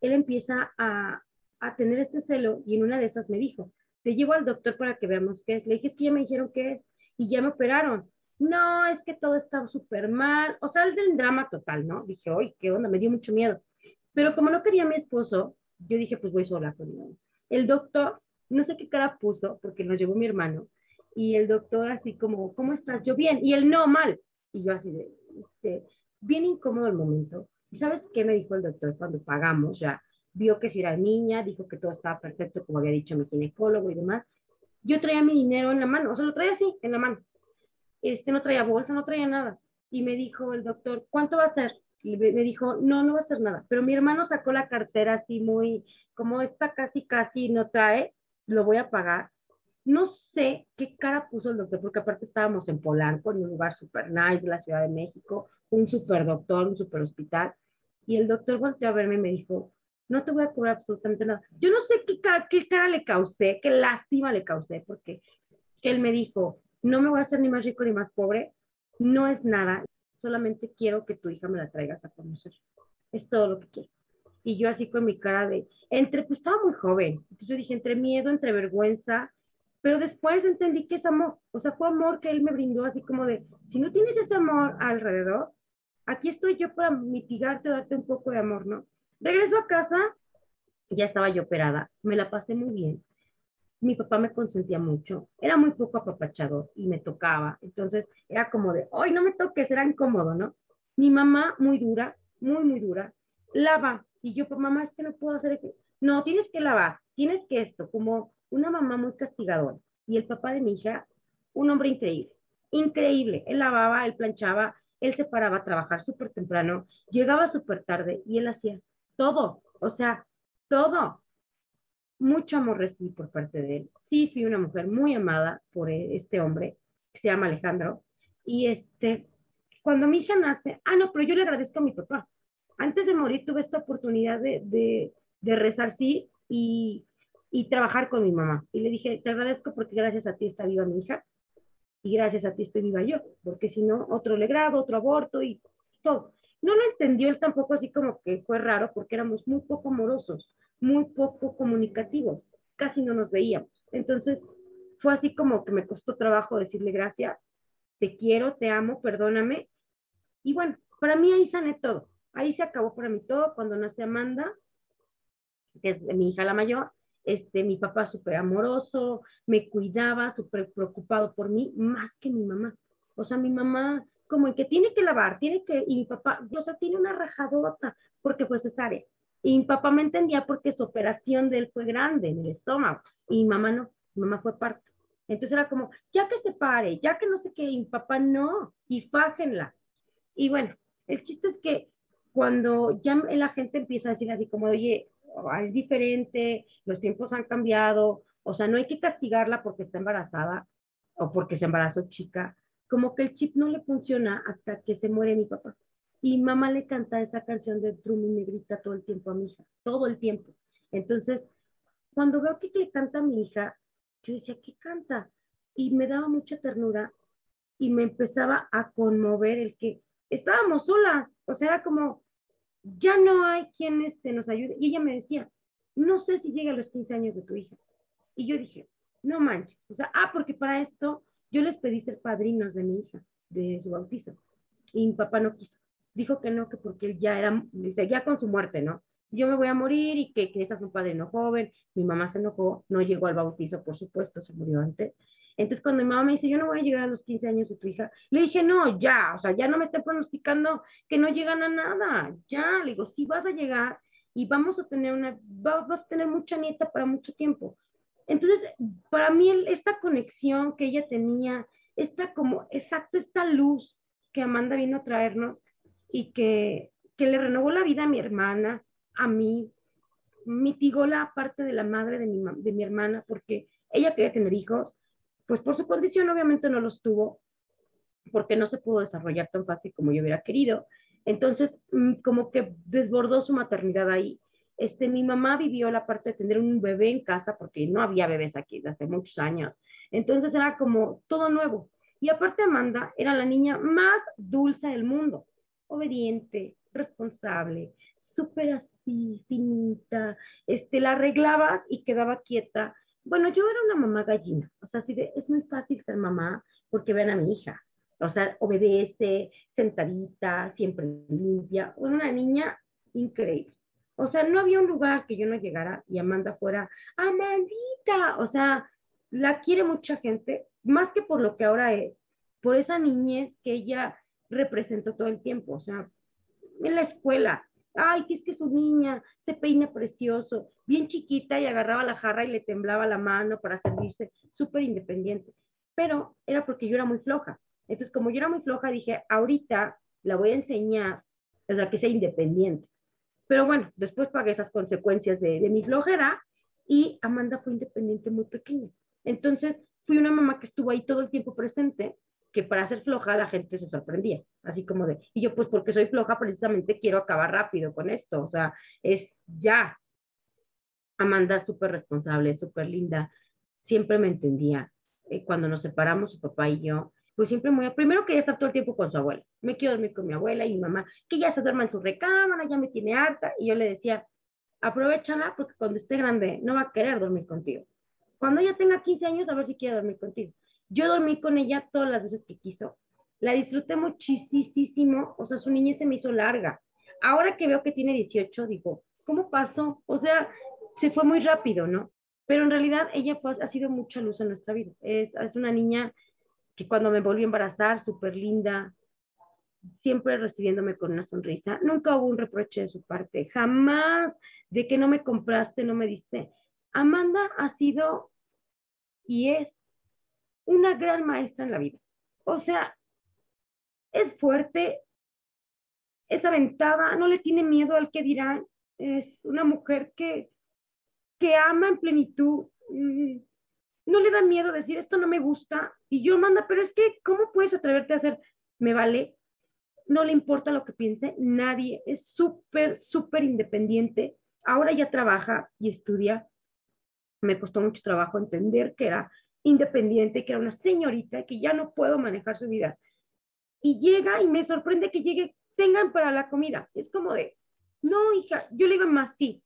él empieza a, a tener este celo y en una de esas me dijo, te llevo al doctor para que veamos qué es. Le dije, es que ya me dijeron qué es y ya me operaron. No, es que todo está súper mal. O sea, el del drama total, ¿no? Dije, oye, qué onda, me dio mucho miedo. Pero como no quería a mi esposo, yo dije, pues voy sola con él. El doctor, no sé qué cara puso, porque nos llevó mi hermano, y el doctor así como, ¿cómo estás? Yo bien, y él no, mal. Y yo así de, este, bien incómodo el momento. ¿Y sabes qué me dijo el doctor cuando pagamos ya? Vio que si era niña, dijo que todo estaba perfecto, como había dicho mi ginecólogo y demás. Yo traía mi dinero en la mano, o sea, lo traía así, en la mano. Este, no traía bolsa, no traía nada. Y me dijo el doctor, ¿cuánto va a ser? Y me dijo, no, no va a ser nada. Pero mi hermano sacó la cartera así muy, como esta casi, casi no trae, lo voy a pagar. No sé qué cara puso el doctor, porque aparte estábamos en Polanco, en un lugar súper nice de la Ciudad de México un super doctor, un super hospital. Y el doctor volteó a verme y me dijo, no te voy a cobrar absolutamente nada. Yo no sé qué qué cara le causé, qué lástima le causé, porque él me dijo, no me voy a hacer ni más rico ni más pobre, no es nada, solamente quiero que tu hija me la traigas a conocer. Es todo lo que quiero. Y yo así con mi cara de, entre, pues estaba muy joven. Entonces yo dije, entre miedo, entre vergüenza, pero después entendí que es amor, o sea, fue amor que él me brindó, así como de, si no tienes ese amor alrededor, aquí estoy yo para mitigarte, darte un poco de amor, ¿no? Regreso a casa, ya estaba yo operada, me la pasé muy bien. Mi papá me consentía mucho, era muy poco apapachado y me tocaba, entonces era como de, hoy no me toques, era incómodo, ¿no? Mi mamá, muy dura, muy, muy dura, lava, y yo, pues mamá, es que no puedo hacer, no, tienes que lavar, tienes que esto, como una mamá muy castigadora. Y el papá de mi hija, un hombre increíble, increíble. Él lavaba, él planchaba, él se paraba a trabajar súper temprano, llegaba súper tarde y él hacía todo, o sea, todo. Mucho amor recibí por parte de él. Sí, fui una mujer muy amada por este hombre que se llama Alejandro. Y este, cuando mi hija nace, ah, no, pero yo le agradezco a mi papá. Antes de morir tuve esta oportunidad de, de, de rezar, sí, y y trabajar con mi mamá. Y le dije, te agradezco porque gracias a ti está viva mi hija y gracias a ti estoy viva yo, porque si no, otro legrado, otro aborto y todo. No lo entendió él tampoco así como que fue raro porque éramos muy poco amorosos, muy poco comunicativos, casi no nos veíamos. Entonces fue así como que me costó trabajo decirle gracias, te quiero, te amo, perdóname. Y bueno, para mí ahí sané todo. Ahí se acabó para mí todo. Cuando nace Amanda, que es mi hija la mayor, este, mi papá súper amoroso, me cuidaba, súper preocupado por mí, más que mi mamá. O sea, mi mamá, como el que tiene que lavar, tiene que, y mi papá, o sea, tiene una rajadota, porque fue cesárea. Y mi papá me entendía porque su operación de él fue grande en el estómago, y mi mamá no, mi mamá fue parto. Entonces era como, ya que se pare, ya que no sé qué, y papá no, y fájenla. Y bueno, el chiste es que cuando ya la gente empieza a decir así como, oye, es diferente, los tiempos han cambiado, o sea, no hay que castigarla porque está embarazada o porque se embarazó chica, como que el chip no le funciona hasta que se muere mi papá. Y mamá le canta esa canción de Drum y Negrita todo el tiempo a mi hija, todo el tiempo. Entonces, cuando veo que le canta a mi hija, yo decía, ¿qué canta? Y me daba mucha ternura y me empezaba a conmover el que estábamos solas, o sea, era como, ya no hay quien este, nos ayude. Y ella me decía, no sé si llega a los 15 años de tu hija. Y yo dije, no manches. O sea, ah, porque para esto yo les pedí ser padrinos de mi hija, de su bautizo. Y mi papá no quiso. Dijo que no, que porque él ya era, ya con su muerte, ¿no? Yo me voy a morir y que, que es un padrino joven. Mi mamá se enojó, no llegó al bautizo, por supuesto, se murió antes. Entonces, cuando mi mamá me dice, yo no voy a llegar a los 15 años de tu hija, le dije, no, ya, o sea, ya no me esté pronosticando que no llegan a nada, ya, le digo, sí vas a llegar y vamos a tener una, vas a tener mucha nieta para mucho tiempo. Entonces, para mí, esta conexión que ella tenía, esta como, exacto, esta luz que Amanda vino a traernos y que, que le renovó la vida a mi hermana, a mí, mitigó la parte de la madre de mi, de mi hermana, porque ella quería tener hijos, pues por su condición obviamente no los tuvo, porque no se pudo desarrollar tan fácil como yo hubiera querido. Entonces, mm, como que desbordó su maternidad ahí. Este, mi mamá vivió la parte de tener un bebé en casa, porque no había bebés aquí desde hace muchos años. Entonces era como todo nuevo. Y aparte Amanda era la niña más dulce del mundo, obediente, responsable, súper así, finita, este, la arreglabas y quedaba quieta bueno, yo era una mamá gallina, o sea, así de, es muy fácil ser mamá porque ven a mi hija, o sea, obedece, sentadita, siempre limpia, una niña increíble. O sea, no había un lugar que yo no llegara y Amanda fuera, Amandita, o sea, la quiere mucha gente, más que por lo que ahora es, por esa niñez que ella representó todo el tiempo, o sea, en la escuela, ay, que es que su niña se peina precioso, bien chiquita y agarraba la jarra y le temblaba la mano para servirse, súper independiente. Pero era porque yo era muy floja. Entonces, como yo era muy floja, dije, ahorita la voy a enseñar, o sea, que sea independiente. Pero bueno, después pagué esas consecuencias de, de mi flojera y Amanda fue independiente muy pequeña. Entonces, fui una mamá que estuvo ahí todo el tiempo presente que para ser floja la gente se sorprendía, así como de, y yo pues porque soy floja precisamente quiero acabar rápido con esto, o sea, es ya. Amanda súper responsable, súper linda, siempre me entendía. Eh, cuando nos separamos, su papá y yo, pues siempre muy, primero quería estar todo el tiempo con su abuela, me quiero dormir con mi abuela y mi mamá, que ya se duerma en su recámara, ya me tiene harta, y yo le decía, aprovechala porque cuando esté grande no va a querer dormir contigo. Cuando ella tenga 15 años, a ver si quiere dormir contigo. Yo dormí con ella todas las veces que quiso. La disfruté muchísimo, o sea, su niñez se me hizo larga. Ahora que veo que tiene 18, digo, ¿cómo pasó? O sea, se fue muy rápido, ¿no? Pero en realidad ella pues, ha sido mucha luz en nuestra vida. Es, es una niña que cuando me volvió a embarazar, súper linda, siempre recibiéndome con una sonrisa. Nunca hubo un reproche de su parte, jamás de que no me compraste, no me diste. Amanda ha sido y es una gran maestra en la vida. O sea, es fuerte, es aventada, no le tiene miedo al que dirán. Es una mujer que, que ama en plenitud. Mm, no le da miedo decir esto no me gusta. Y yo, Amanda, pero es que, ¿cómo puedes atreverte a hacer? Me vale. No le importa lo que piense nadie. Es súper, súper independiente. Ahora ya trabaja y estudia me costó mucho trabajo entender que era independiente, que era una señorita, que ya no puedo manejar su vida. Y llega y me sorprende que llegue, tengan para la comida. Es como de, no, hija, yo le digo más sí,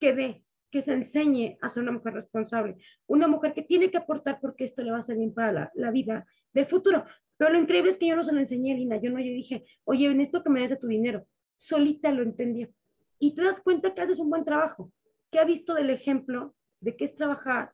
que dé, que se enseñe a ser una mujer responsable, una mujer que tiene que aportar porque esto le va a ser bien para la, vida del futuro. Pero lo increíble es que yo no se lo enseñé, Lina. Yo no, yo dije, oye, en esto que me des de tu dinero. Solita lo entendió. Y te das cuenta que haces un buen trabajo, que ha visto del ejemplo de qué es trabajar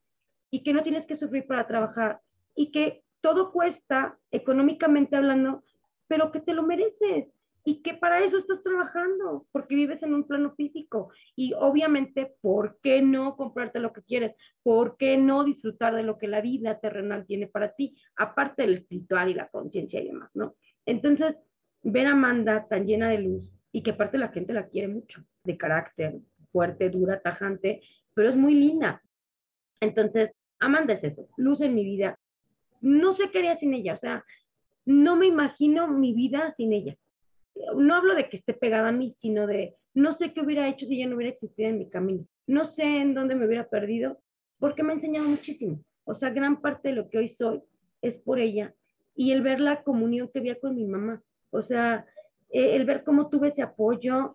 y que no tienes que sufrir para trabajar y que todo cuesta económicamente hablando, pero que te lo mereces y que para eso estás trabajando, porque vives en un plano físico y obviamente, ¿por qué no comprarte lo que quieres? ¿Por qué no disfrutar de lo que la vida terrenal tiene para ti, aparte del espiritual y la conciencia y demás, ¿no? Entonces, ver a Amanda tan llena de luz y que aparte la gente la quiere mucho, de carácter fuerte, dura, tajante, pero es muy linda. Entonces, Amanda es eso, luz en mi vida. No sé qué sin ella, o sea, no me imagino mi vida sin ella. No hablo de que esté pegada a mí, sino de no sé qué hubiera hecho si ella no hubiera existido en mi camino. No sé en dónde me hubiera perdido, porque me ha enseñado muchísimo. O sea, gran parte de lo que hoy soy es por ella y el ver la comunión que había con mi mamá. O sea, eh, el ver cómo tuve ese apoyo,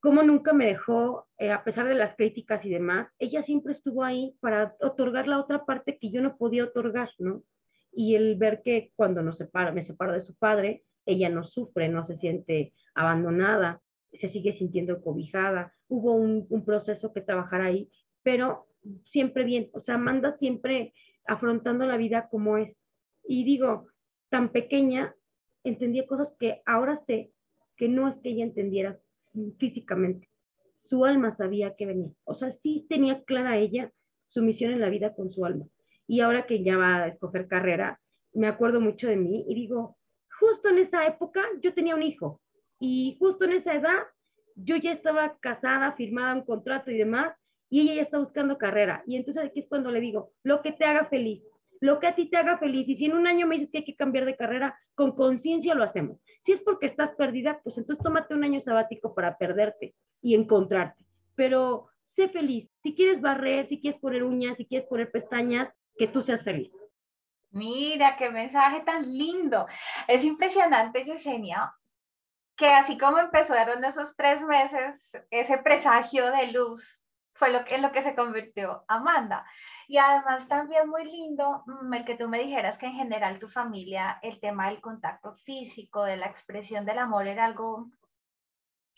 cómo nunca me dejó, eh, a pesar de las críticas y demás, ella siempre estuvo ahí para otorgar la otra parte que yo no podía otorgar, ¿no? Y el ver que cuando nos separa, me separo de su padre, ella no sufre, no se siente abandonada, se sigue sintiendo cobijada. Hubo un, proceso que trabajar ahí, pero siempre bien, o sea, Amanda siempre afrontando la vida como es. Y digo, tan pequeña, entendía cosas que ahora sé que no es que ella entendiera físicamente. Su alma sabía que venía. O sea, sí tenía clara ella su misión en la vida con su alma. Y ahora que ya va a escoger carrera, me acuerdo mucho de mí y digo, justo en esa época yo tenía un hijo y justo en esa edad yo ya estaba casada, firmada un contrato y demás, y ella ya está buscando carrera. Y entonces aquí es cuando le digo, lo que te haga feliz, lo que a ti te haga feliz. Y si en un año me dices que hay que cambiar de carrera, con conciencia lo hacemos. Si es porque estás perdida, pues entonces tómate un año sabático para perderte y encontrarte. Pero sé feliz. Si quieres barrer, si quieres poner uñas, si quieres poner pestañas, que tú seas feliz. Mira, qué mensaje tan lindo. Es impresionante, Yesenia, que así como empezaron esos tres meses, ese presagio de luz fue lo que, en lo que se convirtió Amanda. Y además también muy lindo mm, el que tú me dijeras que en general tu familia, el tema del contacto físico, de la expresión del amor era algo,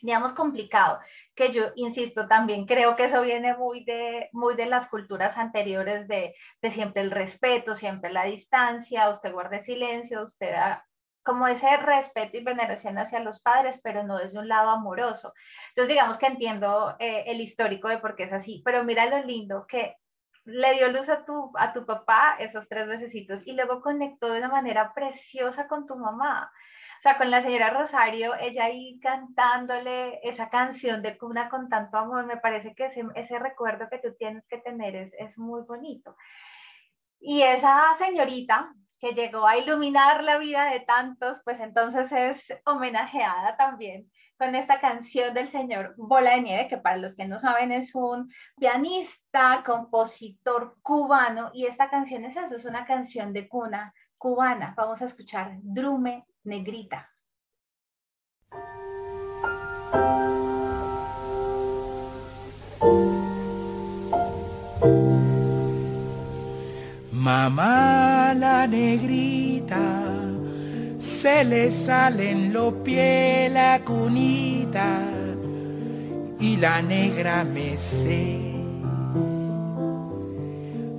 digamos, complicado, que yo, insisto, también creo que eso viene muy de, muy de las culturas anteriores de, de siempre el respeto, siempre la distancia, usted guarde silencio, usted da como ese respeto y veneración hacia los padres, pero no desde un lado amoroso. Entonces, digamos que entiendo eh, el histórico de por qué es así, pero mira lo lindo que le dio luz a tu, a tu papá esos tres mesecitos y luego conectó de una manera preciosa con tu mamá. O sea, con la señora Rosario, ella ahí cantándole esa canción de cuna con tanto amor, me parece que ese, ese recuerdo que tú tienes que tener es, es muy bonito. Y esa señorita que llegó a iluminar la vida de tantos, pues entonces es homenajeada también con esta canción del señor Bola de Nieve, que para los que no saben es un pianista, compositor cubano, y esta canción es eso, es una canción de cuna cubana. Vamos a escuchar Drume Negrita. Mamá la negrita, se le salen los pies la cunita y la negra me sé.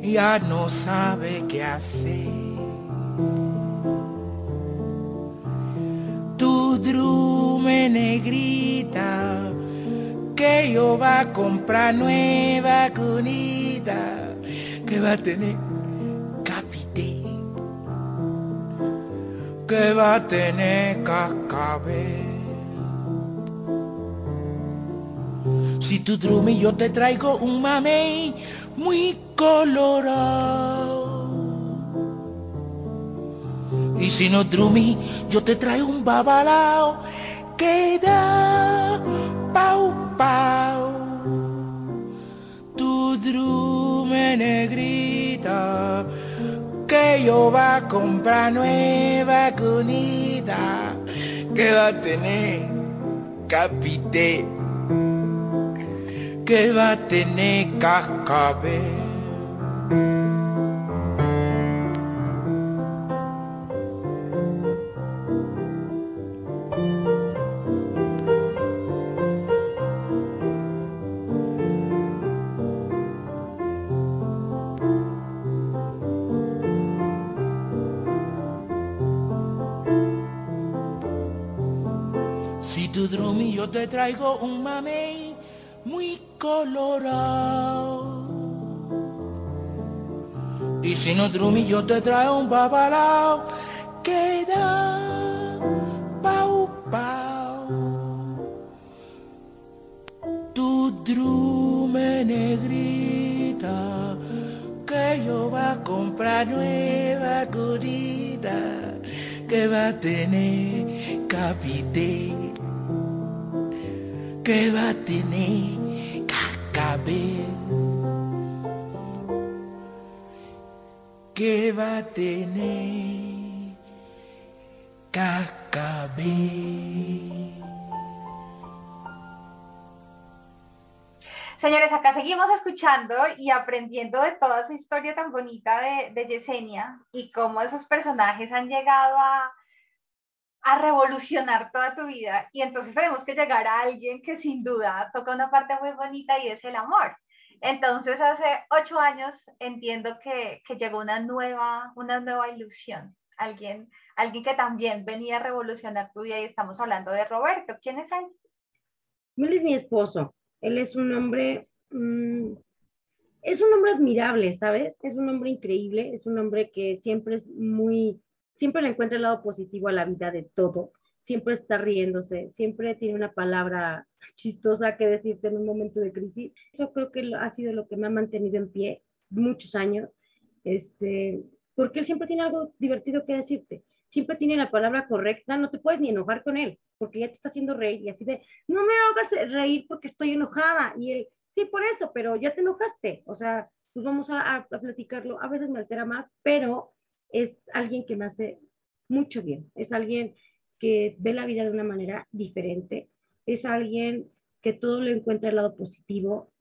Ya no sabe qué hacer. Tu drume negrita, que yo va a comprar nueva cunita, que va a tener que va a tener cascabel. Si tu drumi yo te traigo un mamey muy colorado. Y si no drumi yo te traigo un babalao que da pau pau. Tu drume negrita que yo va a comprar nueva cunita que va a tener capité que va a tener cascabel. Te traigo un mamey muy colorado. Y si no drumi yo te traigo un babalao que da pau pau. Tu drume negrita que yo va a comprar nueva curita que va a tener capité que va a tener cascabel, que va a tener cascabel. Señores, acá seguimos escuchando y aprendiendo de toda esa historia tan bonita de, de Yesenia y cómo esos personajes han llegado a, a revolucionar toda tu vida. Y entonces tenemos que llegar a alguien que sin duda toca una parte muy bonita y es el amor. Entonces hace ocho años entiendo que, que llegó una nueva, una nueva ilusión. Alguien, alguien que también venía a revolucionar tu vida y estamos hablando de Roberto. ¿Quién es él? Él es mi esposo. Él es un hombre, mm, es un hombre admirable, ¿sabes? Es un hombre increíble, es un hombre que siempre es muy, siempre le encuentra el lado positivo a la vida de todo, siempre está riéndose, siempre tiene una palabra chistosa que decirte en un momento de crisis. Eso creo que ha sido lo que me ha mantenido en pie muchos años, este, porque él siempre tiene algo divertido que decirte, siempre tiene la palabra correcta, no te puedes ni enojar con él, porque ya te está haciendo reír y así de, no me hagas reír porque estoy enojada, y él, sí, por eso, pero ya te enojaste, o sea, pues vamos a, a platicarlo, a veces me altera más, pero es alguien que me hace mucho bien, es alguien que ve la vida de una manera diferente, es alguien que todo le encuentra el lado positivo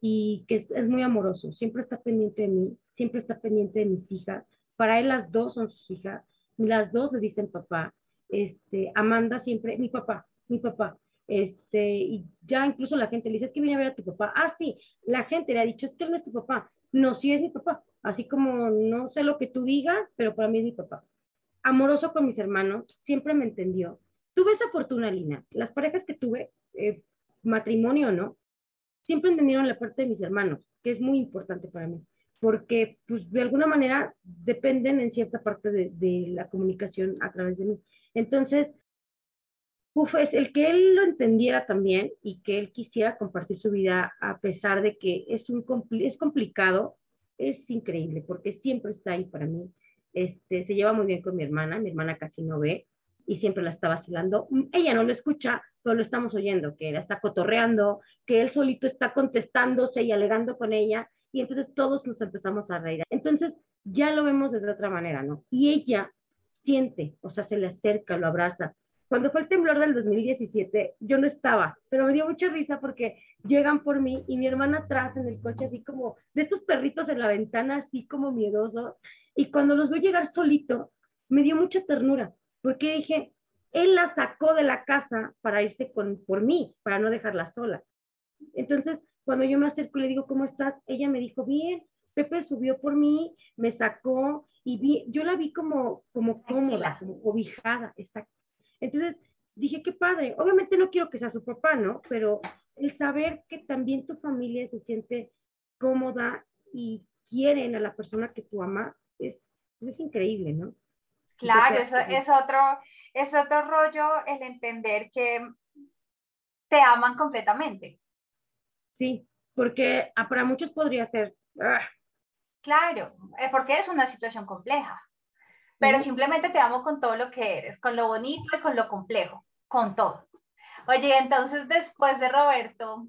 y que es, muy amoroso, siempre está pendiente de mí, siempre está pendiente de mis hijas. Para él las dos son sus hijas, las dos le dicen papá. Este, Amanda siempre, mi papá, mi papá. Este, y ya incluso la gente le dice, es que viene a ver a tu papá. Ah, sí, la gente le ha dicho, es que él no es tu papá. No, sí es mi papá. Así como no sé lo que tú digas, pero para mí es mi papá. Amoroso con mis hermanos, siempre me entendió. Tuve esa fortuna, Lina. Las parejas que tuve, eh, matrimonio o no, siempre entendieron la parte de mis hermanos, que es muy importante para mí, porque pues de alguna manera dependen en cierta parte de, la comunicación a través de mí. Entonces, uf, es el que él lo entendiera también y que él quisiera compartir su vida a pesar de que es, un, es complicado, es increíble porque siempre está ahí para mí. Este, se lleva muy bien con mi hermana, mi hermana casi no ve y siempre la está vacilando. Ella no lo escucha, pero lo estamos oyendo, que ella está cotorreando, que él solito está contestándose y alegando con ella y entonces todos nos empezamos a reír. Entonces, ya lo vemos de otra manera, ¿no? Y ella siente, o sea, se le acerca, lo abraza. Cuando fue el temblor del 2017, yo no estaba, pero me dio mucha risa porque llegan por mí y mi hermana atrás en el coche, así como de estos perritos en la ventana, así como miedoso. Y cuando los veo llegar solitos, me dio mucha ternura, porque dije, él la sacó de la casa para irse con, por mí, para no dejarla sola. Entonces, cuando yo me acerco y le digo, ¿cómo estás? Ella me dijo, bien, Pepe subió por mí, me sacó y vi, yo la vi como, como cómoda, como cobijada, exacto. Entonces dije, qué padre. Obviamente no quiero que sea su papá, ¿no? Pero el saber que también tu familia se siente cómoda y quieren a la persona que tú amas es, es increíble, ¿no? Claro, eso es otro, es otro rollo el entender que te aman completamente. Sí, porque ah, para muchos podría ser, ah, Claro, eh, porque es una situación compleja, pero simplemente te amo con todo lo que eres, con lo bonito y con lo complejo, con todo. Oye, entonces después de Roberto,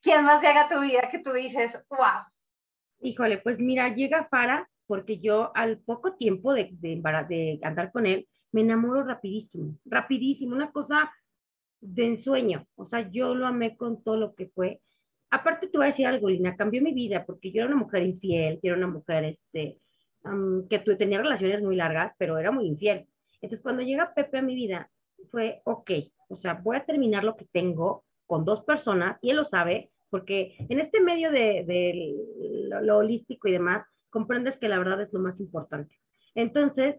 ¿quién más llega a tu vida que tú dices, wow? Híjole, pues mira, llega Fara porque yo al poco tiempo de, de, de andar con él, me enamoro rapidísimo, rapidísimo, una cosa de ensueño. O sea, yo lo amé con todo lo que fue aparte te voy a decir algo, Lina, cambió mi vida porque yo era una mujer infiel, yo era una mujer este, que tú, tenía relaciones muy largas, pero era muy infiel. Entonces, cuando llega Pepe a mi vida, fue, ok, o sea, voy a terminar lo que tengo con dos personas, y él lo sabe, porque en este medio de, de lo, lo, holístico y demás, comprendes que la verdad es lo más importante. Entonces,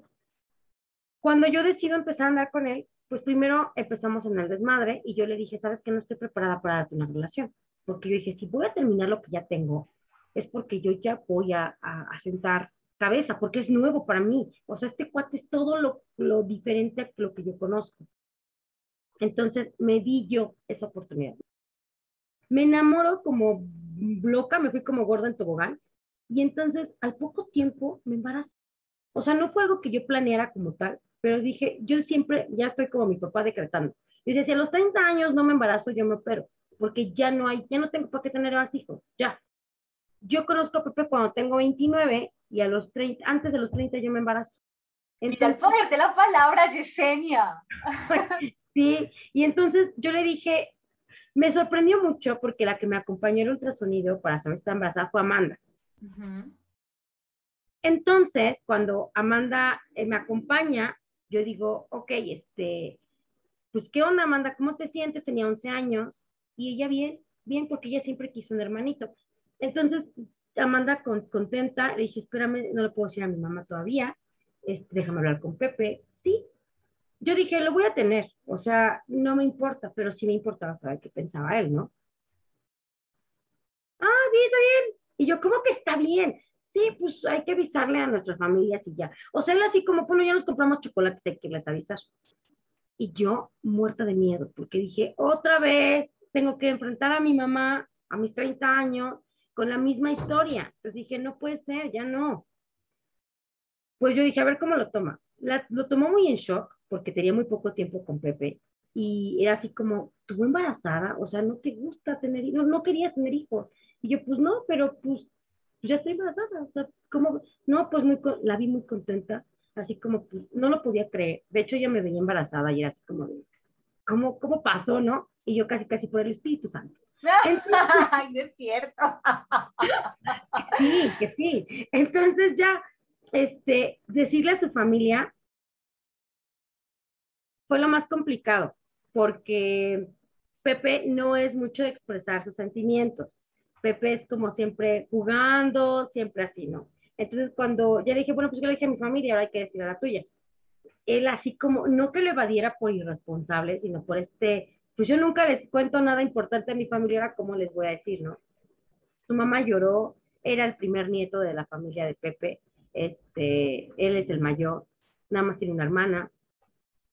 cuando yo decido empezar a andar con él, pues primero empezamos en el desmadre y yo le dije, sabes que no estoy preparada para darte una relación porque yo dije, si voy a terminar lo que ya tengo, es porque yo ya voy a, a, sentar cabeza, porque es nuevo para mí. O sea, este cuate es todo lo, lo diferente a lo que yo conozco. Entonces me di yo esa oportunidad. Me enamoro como loca, me fui como gorda en tobogán, y entonces al poco tiempo me embarazé. O sea, no fue algo que yo planeara como tal, pero dije, yo siempre, ya estoy como mi papá decretando. Y decía, si a los 30 años no me embarazo, yo me opero porque ya no hay, ya no tengo por qué tener más hijos, ya. Yo conozco a Pepe cuando tengo 29 y a los 30, antes de los 30 yo me embarazo. Entonces, y poder de la palabra, Yesenia. [LAUGHS] sí, y entonces yo le dije, me sorprendió mucho porque la que me acompañó el ultrasonido para saber si está embarazada fue Amanda. Entonces, cuando Amanda eh, me acompaña, yo digo, ok, este, pues, ¿qué onda, Amanda? ¿Cómo te sientes? Tenía 11 años. Y ella bien, bien, porque ella siempre quiso un hermanito. Entonces, Amanda contenta, le dije, espérame, no le puedo decir a mi mamá todavía, este, déjame hablar con Pepe. Sí, yo dije, lo voy a tener, o sea, no me importa, pero sí me importaba saber qué pensaba él, ¿no? Ah, bien, está bien. Y yo, ¿cómo que está bien? Sí, pues hay que avisarle a nuestras familias y ya. O sea, él así como, bueno, ya nos compramos chocolates, hay que les avisar. Y yo, muerta de miedo, porque dije, otra vez, tengo que enfrentar a mi mamá a mis 30 años con la misma historia. Entonces dije, no puede ser, ya no. Pues yo dije, a ver cómo lo toma. lo tomó muy en shock porque tenía muy poco tiempo con Pepe y era así como, ¿tuvo embarazada? O sea, ¿no te gusta tener hijos? No, querías tener hijos. Y yo, pues no, pero pues, ya estoy embarazada. O sea, como, no, pues muy, la vi muy contenta, así como, pues, no lo podía creer. De hecho, ella me veía embarazada y era así como, ¿cómo, cómo pasó, no? y yo casi, casi por el Espíritu Santo. [LAUGHS] Ay, es cierto. [LAUGHS] sí, que sí. Entonces ya, este, decirle a su familia fue lo más complicado, porque Pepe no es mucho de expresar sus sentimientos. Pepe es como siempre jugando, siempre así, ¿no? Entonces cuando ya le dije, bueno, pues yo le dije a mi familia, ahora hay que decir a la tuya. Él así como, no que lo evadiera por irresponsable, sino por este pues yo nunca les cuento nada importante a mi familia, como les voy a decir, no? Su mamá lloró, era el primer nieto de la familia de Pepe, este, él es el mayor, nada más tiene una hermana,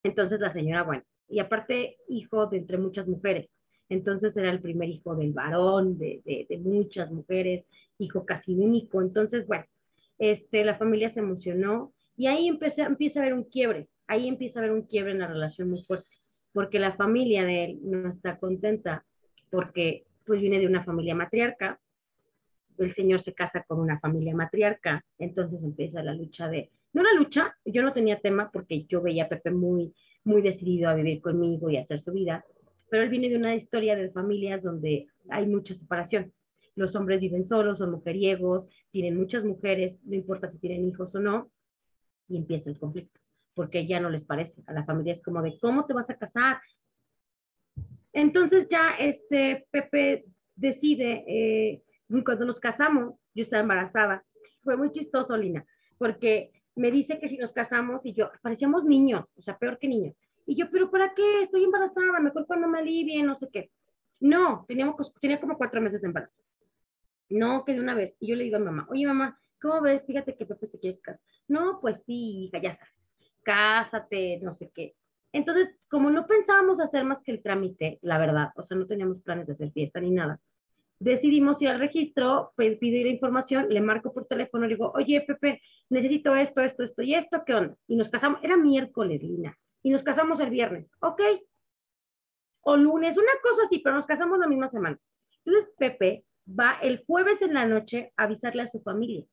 entonces la señora, bueno, y aparte hijo de entre muchas mujeres, entonces era el primer hijo del varón, de, de, de muchas mujeres, hijo casi único, entonces, bueno, este, la familia se emocionó y ahí empecé, empieza a haber un quiebre, ahí empieza a haber un quiebre en la relación muy fuerte porque la familia de él no está contenta, porque pues viene de una familia matriarca, el señor se casa con una familia matriarca, entonces empieza la lucha de, no la lucha, yo no tenía tema porque yo veía a Pepe muy, muy decidido a vivir conmigo y a hacer su vida, pero él viene de una historia de familias donde hay mucha separación. Los hombres viven solos, son mujeriegos, tienen muchas mujeres, no importa si tienen hijos o no, y empieza el conflicto, porque ya no les parece. A la familia es como de, ¿cómo te vas a casar? Entonces ya este Pepe decide, eh, cuando nos casamos, yo estaba embarazada, fue muy chistoso, Lina, porque me dice que si nos casamos y yo, parecíamos niños, o sea, peor que niños. Y yo, pero ¿para qué? Estoy embarazada, mejor cuando me alivie, no sé qué. No, teníamos, tenía como cuatro meses de embarazo. No, que de una vez. Y yo le digo a mi mamá, oye mamá, ¿cómo ves? Fíjate que Pepe se quiere casar. No, pues sí, hija, ya sabes, cásate, no sé qué. Entonces, como no pensábamos hacer más que el trámite, la verdad, o sea, no teníamos planes de hacer fiesta ni nada, decidimos ir al registro, pedir información, le marco por teléfono, le digo, oye, Pepe, necesito esto, esto, esto y esto, ¿qué onda? Y nos casamos, era miércoles, Lina, y nos casamos el viernes, ¿ok? O lunes, una cosa así, pero nos casamos la misma semana. Entonces, Pepe va el jueves en la noche a avisarle a su familia.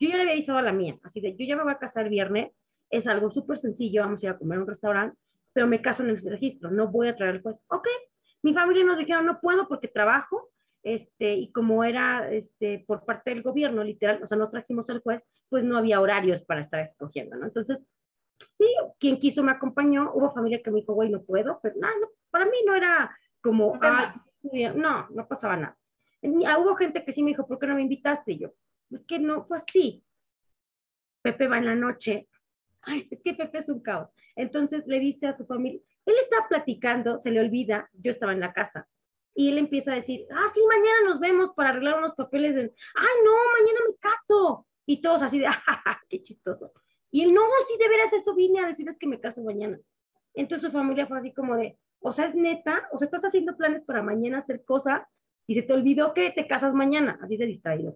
Yo ya le había avisado a la mía, así de, yo ya me voy a casar viernes, es algo súper sencillo, vamos a ir a comer a un restaurante, pero me caso en el registro, no voy a traer el juez. Ok, mi familia nos dijeron, no puedo porque trabajo, este, y como era este, por parte del gobierno, literal, o sea, no trajimos al juez, pues no había horarios para estar escogiendo, ¿no? Entonces, sí, quien quiso me acompañó, hubo familia que me dijo, güey, no puedo, pero no, para mí no era como, no, no pasaba nada. Ah, hubo gente que sí me dijo, ¿por qué no me invitaste? Y yo, es que no fue así. Pepe va en la noche, ay, es que Pepe es un caos. Entonces le dice a su familia, él está platicando, se le olvida, yo estaba en la casa, y él empieza a decir, ah, sí, mañana nos vemos para arreglar unos papeles. Ay, no, mañana me caso. Y todos así de, [LAUGHS] ah, qué chistoso. Y él, no, sí, de veras eso vine a decirles que me caso mañana. Entonces su familia fue así como de, o sea, es neta, o sea, estás haciendo planes para mañana hacer cosas y se te olvidó que te casas mañana, así de distraído.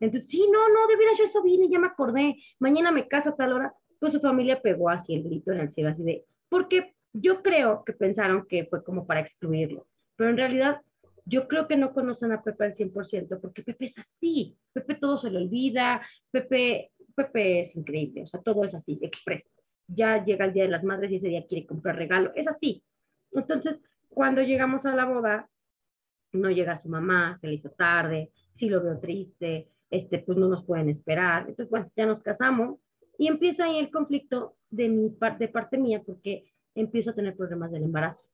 Entonces, sí, no, no, de veras yo eso vine, ya me acordé, mañana me caso a tal hora. Pues su familia pegó así el grito en el cielo, así de, porque yo creo que pensaron que fue como para excluirlo pero en realidad yo creo que no conocen a Pepe al 100%, porque Pepe es así, Pepe todo se le olvida, Pepe, Pepe es increíble, o sea, todo es así, express. Ya llega el Día de las Madres y ese día quiere comprar regalo, es así. Entonces, cuando llegamos a la boda, no llega su mamá, se le hizo tarde, sí lo veo triste, este, pues no nos pueden esperar. Entonces, bueno, ya nos casamos y empieza ahí el conflicto de, mi, de parte mía porque empiezo a tener problemas del embarazo.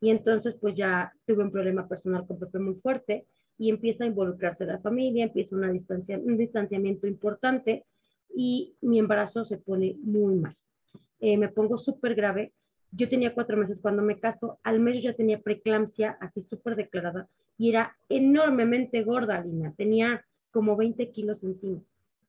Y entonces pues ya tuve un problema personal con Pepe muy fuerte y empieza a involucrarse la familia, empieza una distancia, un distanciamiento importante y mi embarazo se pone muy mal. Eh, me pongo súper grave. Yo tenía cuatro meses cuando me caso, al mes ya tenía preeclampsia así súper declarada y era enormemente gorda, Lina. Tenía como 20 kilos encima.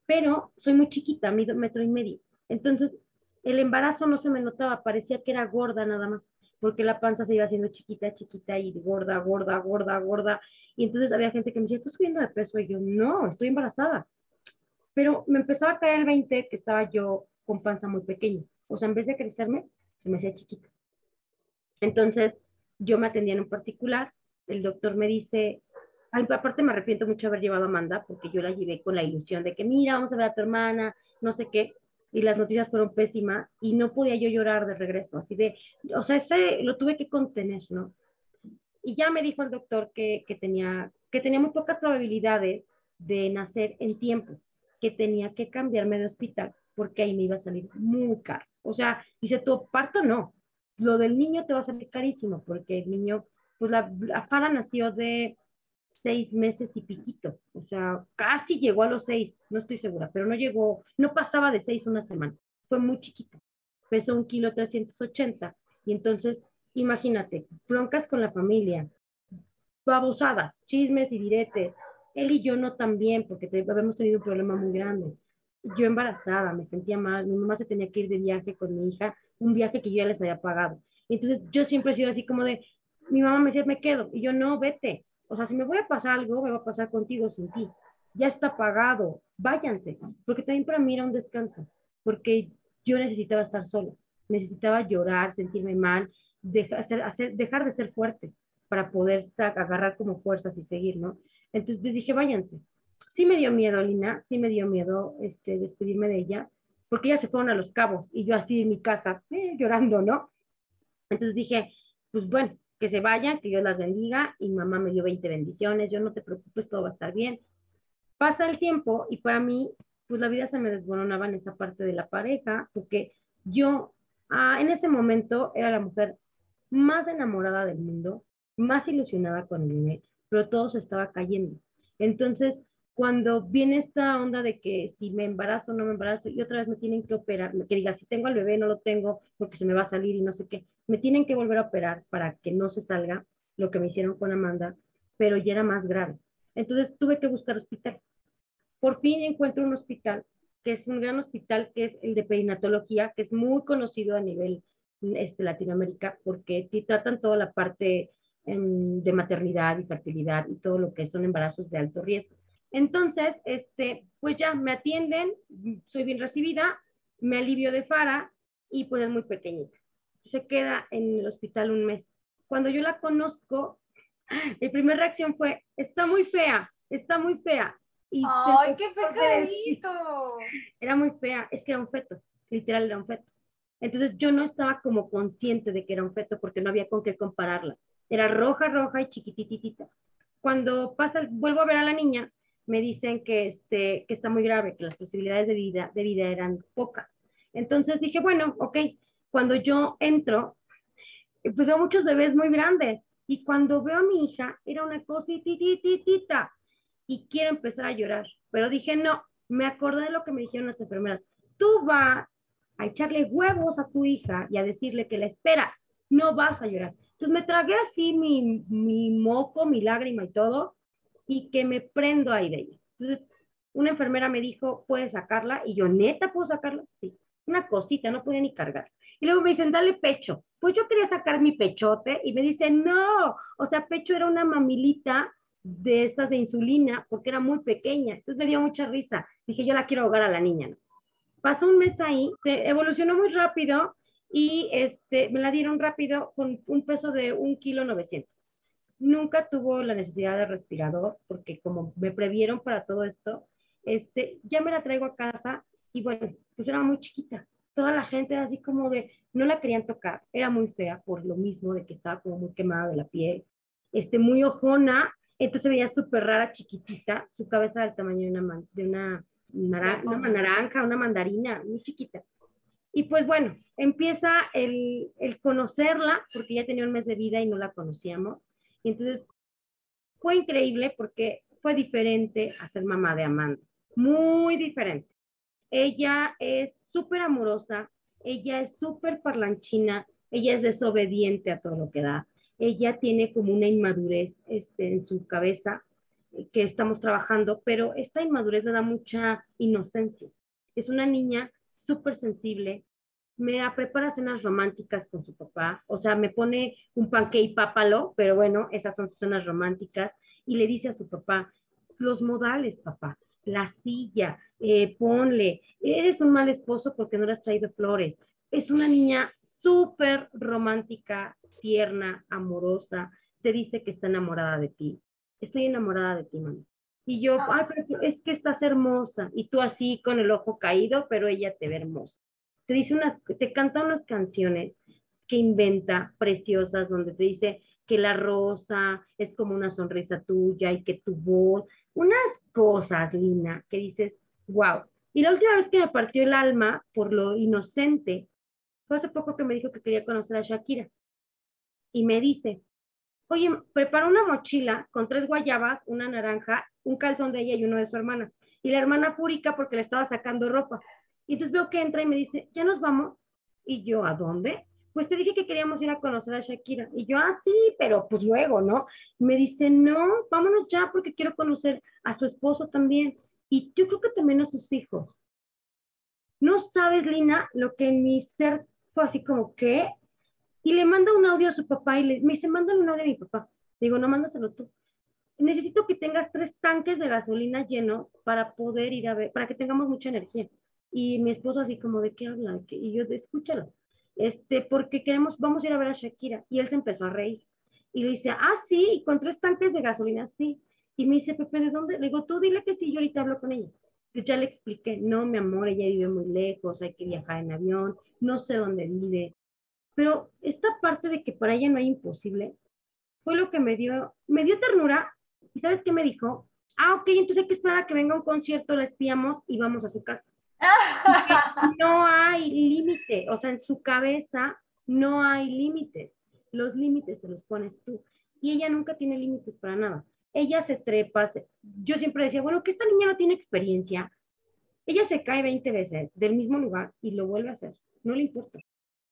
Pero soy muy chiquita, mido metro y medio. Entonces, el embarazo no se me notaba, parecía que era gorda nada más porque la panza se iba haciendo chiquita, chiquita y gorda, gorda, gorda, gorda. Y entonces había gente que me decía, ¿estás subiendo de peso? Y yo, no, estoy embarazada. Pero me empezaba a caer el 20 que estaba yo con panza muy pequeña. O sea, en vez de crecerme, se me hacía chiquita. Entonces, yo me atendía en un particular. El doctor me dice, Ay, aparte me arrepiento mucho de haber llevado a Amanda, porque yo la llevé con la ilusión de que, mira, vamos a ver a tu hermana, no sé qué y las noticias fueron pésimas y no podía yo llorar de regreso, así de, o sea, ese lo tuve que contener, ¿no? Y ya me dijo el doctor que, que, tenía, que tenía muy pocas probabilidades de nacer en tiempo, que tenía que cambiarme de hospital porque ahí me iba a salir muy caro. O sea, dice, tu parto no, lo del niño te va a salir carísimo porque el niño, pues la, la Fara nació de seis meses y piquito, o sea, casi llegó a los seis, no estoy segura, pero no llegó, no pasaba de seis una semana, fue muy chiquito, pesó un kilo 380, y entonces, imagínate, broncas con la familia, babosadas, chismes y diretes, él y yo no también, porque habíamos tenido un problema muy grande. Yo embarazada, me sentía mal, mi mamá se tenía que ir de viaje con mi hija, un viaje que yo ya les había pagado. Entonces yo siempre he sido así como de, mi mamá me decía, me quedo, y yo no, vete, o sea, si me voy a pasar algo, me va a pasar contigo sin ti. Ya está pagado, váyanse, porque también para mí era un descanso, porque yo necesitaba estar sola, necesitaba llorar, sentirme mal, dejar, hacer, dejar de ser fuerte para poder agarrar como fuerzas y seguir, ¿no? Entonces les dije, váyanse. sí me dio miedo, Lina, sí me dio miedo este, despedirme de ellas, porque ellas se fueron a los cabos y yo así en mi casa, eh, llorando, ¿no? Entonces dije, pues bueno, que se vayan, que Dios las bendiga y mamá me dio 20 bendiciones, yo no te preocupes, todo va a estar bien. Pasa el tiempo y para mí, pues la vida se me desboronaba en esa parte de la pareja, porque yo ah, en ese momento era la mujer más enamorada del mundo, más ilusionada con el pero todo se estaba cayendo. Entonces, cuando viene esta onda de que si me embarazo o no me embarazo y otra vez me tienen que operar, que diga si tengo al bebé no lo tengo porque se me va a salir y no sé qué, me tienen que volver a operar para que no se salga lo que me hicieron con Amanda, pero ya era más grave. Entonces tuve que buscar hospital. Por fin encuentro un hospital que es un gran hospital que es el de perinatología, que es muy conocido a nivel este, Latinoamérica porque tratan toda la parte em, de maternidad y fertilidad y todo lo que son embarazos de alto riesgo. Entonces, este, pues ya me atienden, soy bien recibida, me alivio de Fara y pues es muy pequeñita. Se queda en el hospital un mes. Cuando yo la conozco, mi primera reacción fue, está muy fea, está muy fea. Y ¡Ay, qué pecadito! Era muy fea, es que era un feto, literal era un feto. Entonces yo no estaba como consciente de que era un feto porque no había con qué compararla. Era roja, roja y chiquititita. Cuando pasa, vuelvo a ver a la niña, me dicen que, este, que está muy grave, que las posibilidades de vida, de vida eran pocas. Entonces dije, bueno, ok, cuando yo entro, pues veo muchos bebés muy grandes y cuando veo a mi hija, era una cositititita y quiero empezar a llorar. Pero dije, no, me acordé de lo que me dijeron las enfermeras. Tú vas a echarle huevos a tu hija y a decirle que la esperas, no vas a llorar. Entonces me tragué así mi, mi moco, mi lágrima y todo, y que me prendo ahí de ella. Entonces, una enfermera me dijo, ¿puedes sacarla? Y yo, ¿neta puedo sacarla? Sí. Una cosita, no podía ni cargar. Y luego me dicen, dale pecho. Pues yo quería sacar mi pechote y me dicen, no, o sea, pecho era una mamilita de estas de insulina porque era muy pequeña. Entonces me dio mucha risa. Dije, yo la quiero ahogar a la niña. ¿no? Pasó un mes ahí, se evolucionó muy rápido y este, me la dieron rápido con un peso de un kilo 900 nunca tuvo la necesidad de respirador, porque como me previeron para todo esto, este, ya me la traigo a casa y bueno, pues era muy chiquita. Toda la gente era así como de, no la querían tocar, era muy fea por lo mismo de que estaba como muy quemada de la piel, este, muy ojona, entonces veía súper rara, chiquitita, su cabeza del tamaño de una, de una, naranja, una naranja, una mandarina, muy chiquita. Y pues bueno, empieza el, el conocerla, porque ya tenía un mes de vida y no la conocíamos entonces, fue increíble porque fue diferente a ser mamá de Amanda, muy diferente. Ella es súper amorosa, ella es súper parlanchina, ella es desobediente a todo lo que da. Ella tiene como una inmadurez este, en su cabeza eh, que estamos trabajando, pero esta inmadurez le da mucha inocencia. Es una niña súper sensible, me prepara cenas románticas con su papá, o sea, me pone un y pápalo, pero bueno, esas son cenas románticas, y le dice a su papá, los modales, papá, la silla, eh, ponle, eres un mal esposo porque no le has traído flores. Es una niña súper romántica, tierna, amorosa, te dice que está enamorada de ti. Estoy enamorada de ti, mamá. Y yo, ay, pero es que estás hermosa. Y tú así con el ojo caído, pero ella te ve hermosa te dice unas, te canta unas canciones que inventa preciosas, donde te dice que la rosa es como una sonrisa tuya y que tu voz, unas cosas, Lina, que dices, wow. Y la última vez que me partió el alma por lo inocente, fue hace poco que me dijo que quería conocer a Shakira. Y me dice, oye, prepara una mochila con tres guayabas, una naranja, un calzón de ella y uno de su hermana. Y la hermana fúrica porque le estaba sacando ropa. Y entonces veo que entra y me dice, ya nos vamos. Y yo, ¿a dónde? Pues te dije que queríamos ir a conocer a Shakira. Y yo, ah, sí, pero pues luego, ¿no? Me dice, no, vámonos ya porque quiero conocer a su esposo también. Y yo creo que también a sus hijos. No sabes, Lina, lo que en mi ser fue así como, ¿qué? Y le manda un audio a su papá y le, me dice, mándale un audio a mi papá. Digo, no, mándaselo tú. Necesito que tengas tres tanques de gasolina llenos para poder ir a ver, para que tengamos mucha energía. Y mi esposo así como, ¿de qué habla? Y yo, escúchalo. Este, porque queremos, vamos a ir a ver a Shakira. Y él se empezó a reír. Y le dice, ah, sí, con tres tanques de gasolina, sí. Y me dice, Pepe, ¿de dónde? Le digo, tú dile que sí, yo ahorita hablo con ella. Pues ya le expliqué, no, mi amor, ella vive muy lejos, hay que viajar en avión, no sé dónde vive. Pero esta parte de que para ella no hay imposibles fue lo que me dio, me dio ternura. ¿Y sabes qué me dijo? Ah, ok, entonces hay que esperar a que venga un concierto, la espiamos y vamos a su casa. [LAUGHS] no hay límite, o sea, en su cabeza no hay límites. Los límites te los pones tú. Y ella nunca tiene límites para nada. Ella se trepa. Yo siempre decía, bueno, que esta niña no tiene experiencia. Ella se cae 20 veces del mismo lugar y lo vuelve a hacer. No le importa.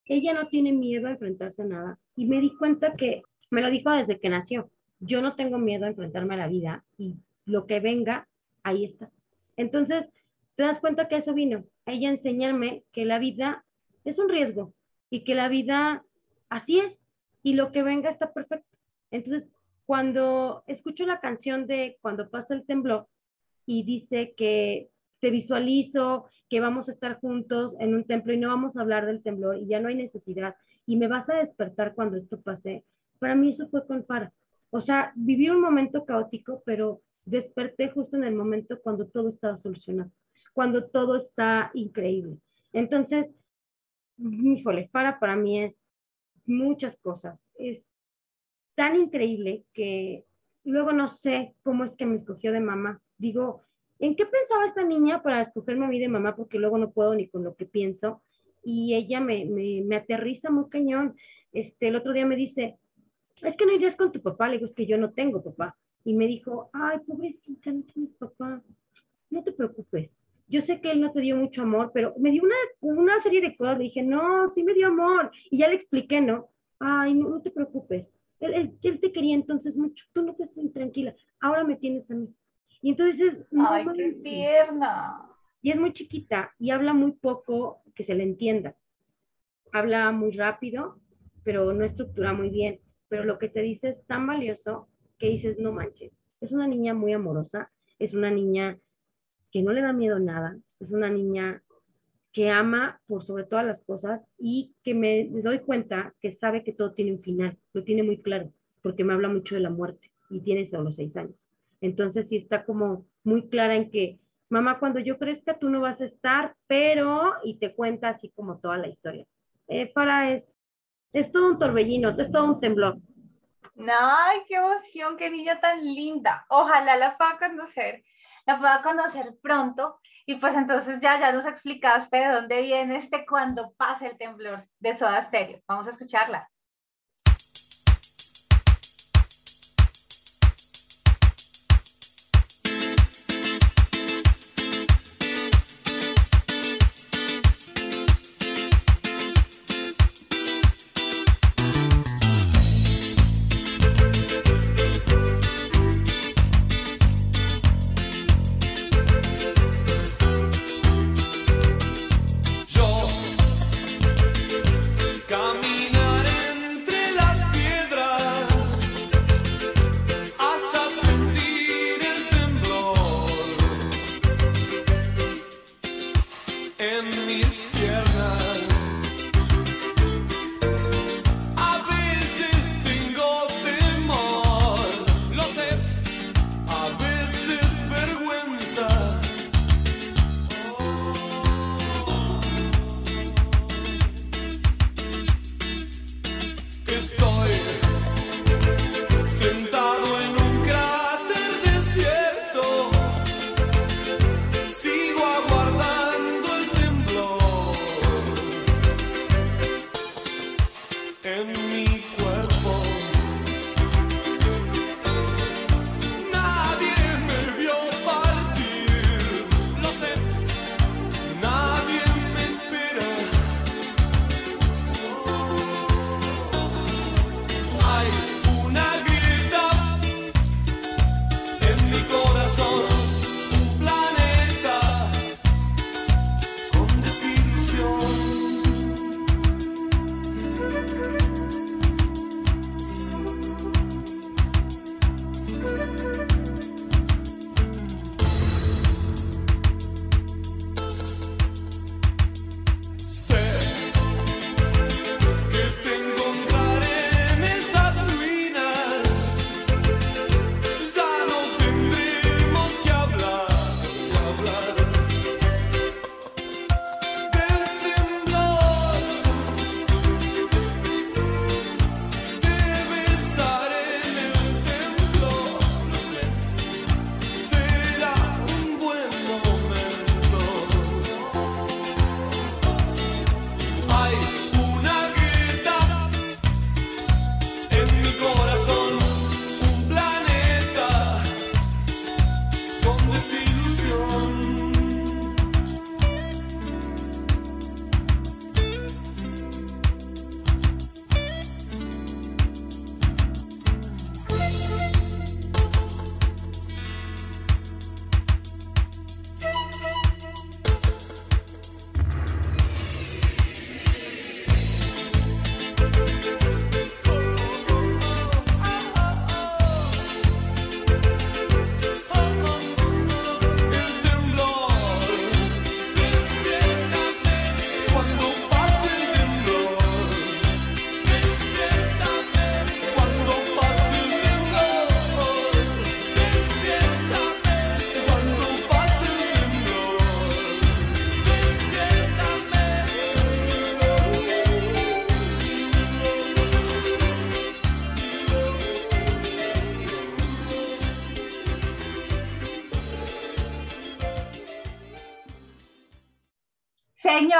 Ella no tiene miedo a enfrentarse a nada. Y me di cuenta que me lo dijo desde que nació. Yo no tengo miedo a enfrentarme a la vida y lo que venga, ahí está. Entonces, te das cuenta que eso vino. Ella enseñarme que la vida es un riesgo y que la vida así es y lo que venga está perfecto. Entonces, cuando escucho la canción de Cuando pasa el temblor y dice que te visualizo, que vamos a estar juntos en un templo y no vamos a hablar del temblor y ya no hay necesidad y me vas a despertar cuando esto pase, para mí eso fue con para. O sea, viví un momento caótico, pero desperté justo en el momento cuando todo estaba solucionado, cuando todo está increíble. Entonces, híjole, para para mí es muchas cosas. Es tan increíble que luego no sé cómo es que me escogió de mamá. Digo, ¿en qué pensaba esta niña para escogerme a mí de mamá? Porque luego no puedo ni con lo que pienso. Y ella me, me, me aterriza muy cañón. Este, el otro día me dice, es que no irías con tu papá. Le digo, es que yo no tengo papá. Y me dijo, ay, pobrecita, no tienes papá. No te preocupes yo sé que él no te dio mucho amor, pero me dio una, una serie de cosas. Le dije, no, sí me dio amor. Y ya le expliqué, ¿no? Ay, no, no te preocupes. Él, él, te quería entonces mucho. Tú no te estás tranquila. Ahora me tienes a mí. Y entonces... No, Ay, qué tierna. Y es muy chiquita y habla muy poco que se le entienda. Habla muy rápido, pero no estructura muy bien. Pero lo que te dice es tan valioso que dices, no manches. Es una niña muy amorosa, es una niña que no le da miedo nada, es una niña que ama por sobre todas las cosas y que me doy cuenta que sabe que todo tiene un final, lo tiene muy claro, porque me habla mucho de la muerte y tiene solo seis años. Entonces sí está como muy clara en que, mamá, cuando yo crezca tú no vas a estar, pero, y te cuenta así como toda la historia. Eh, para es, es todo un torbellino, es todo un temblor. ¡Ay, qué emoción! ¡Qué niña tan linda! Ojalá la pueda conocer la pueda conocer pronto. Y pues entonces ya, ya nos explicaste de dónde viene este cuando pasa el temblor de Soda Stereo. Vamos a escucharla.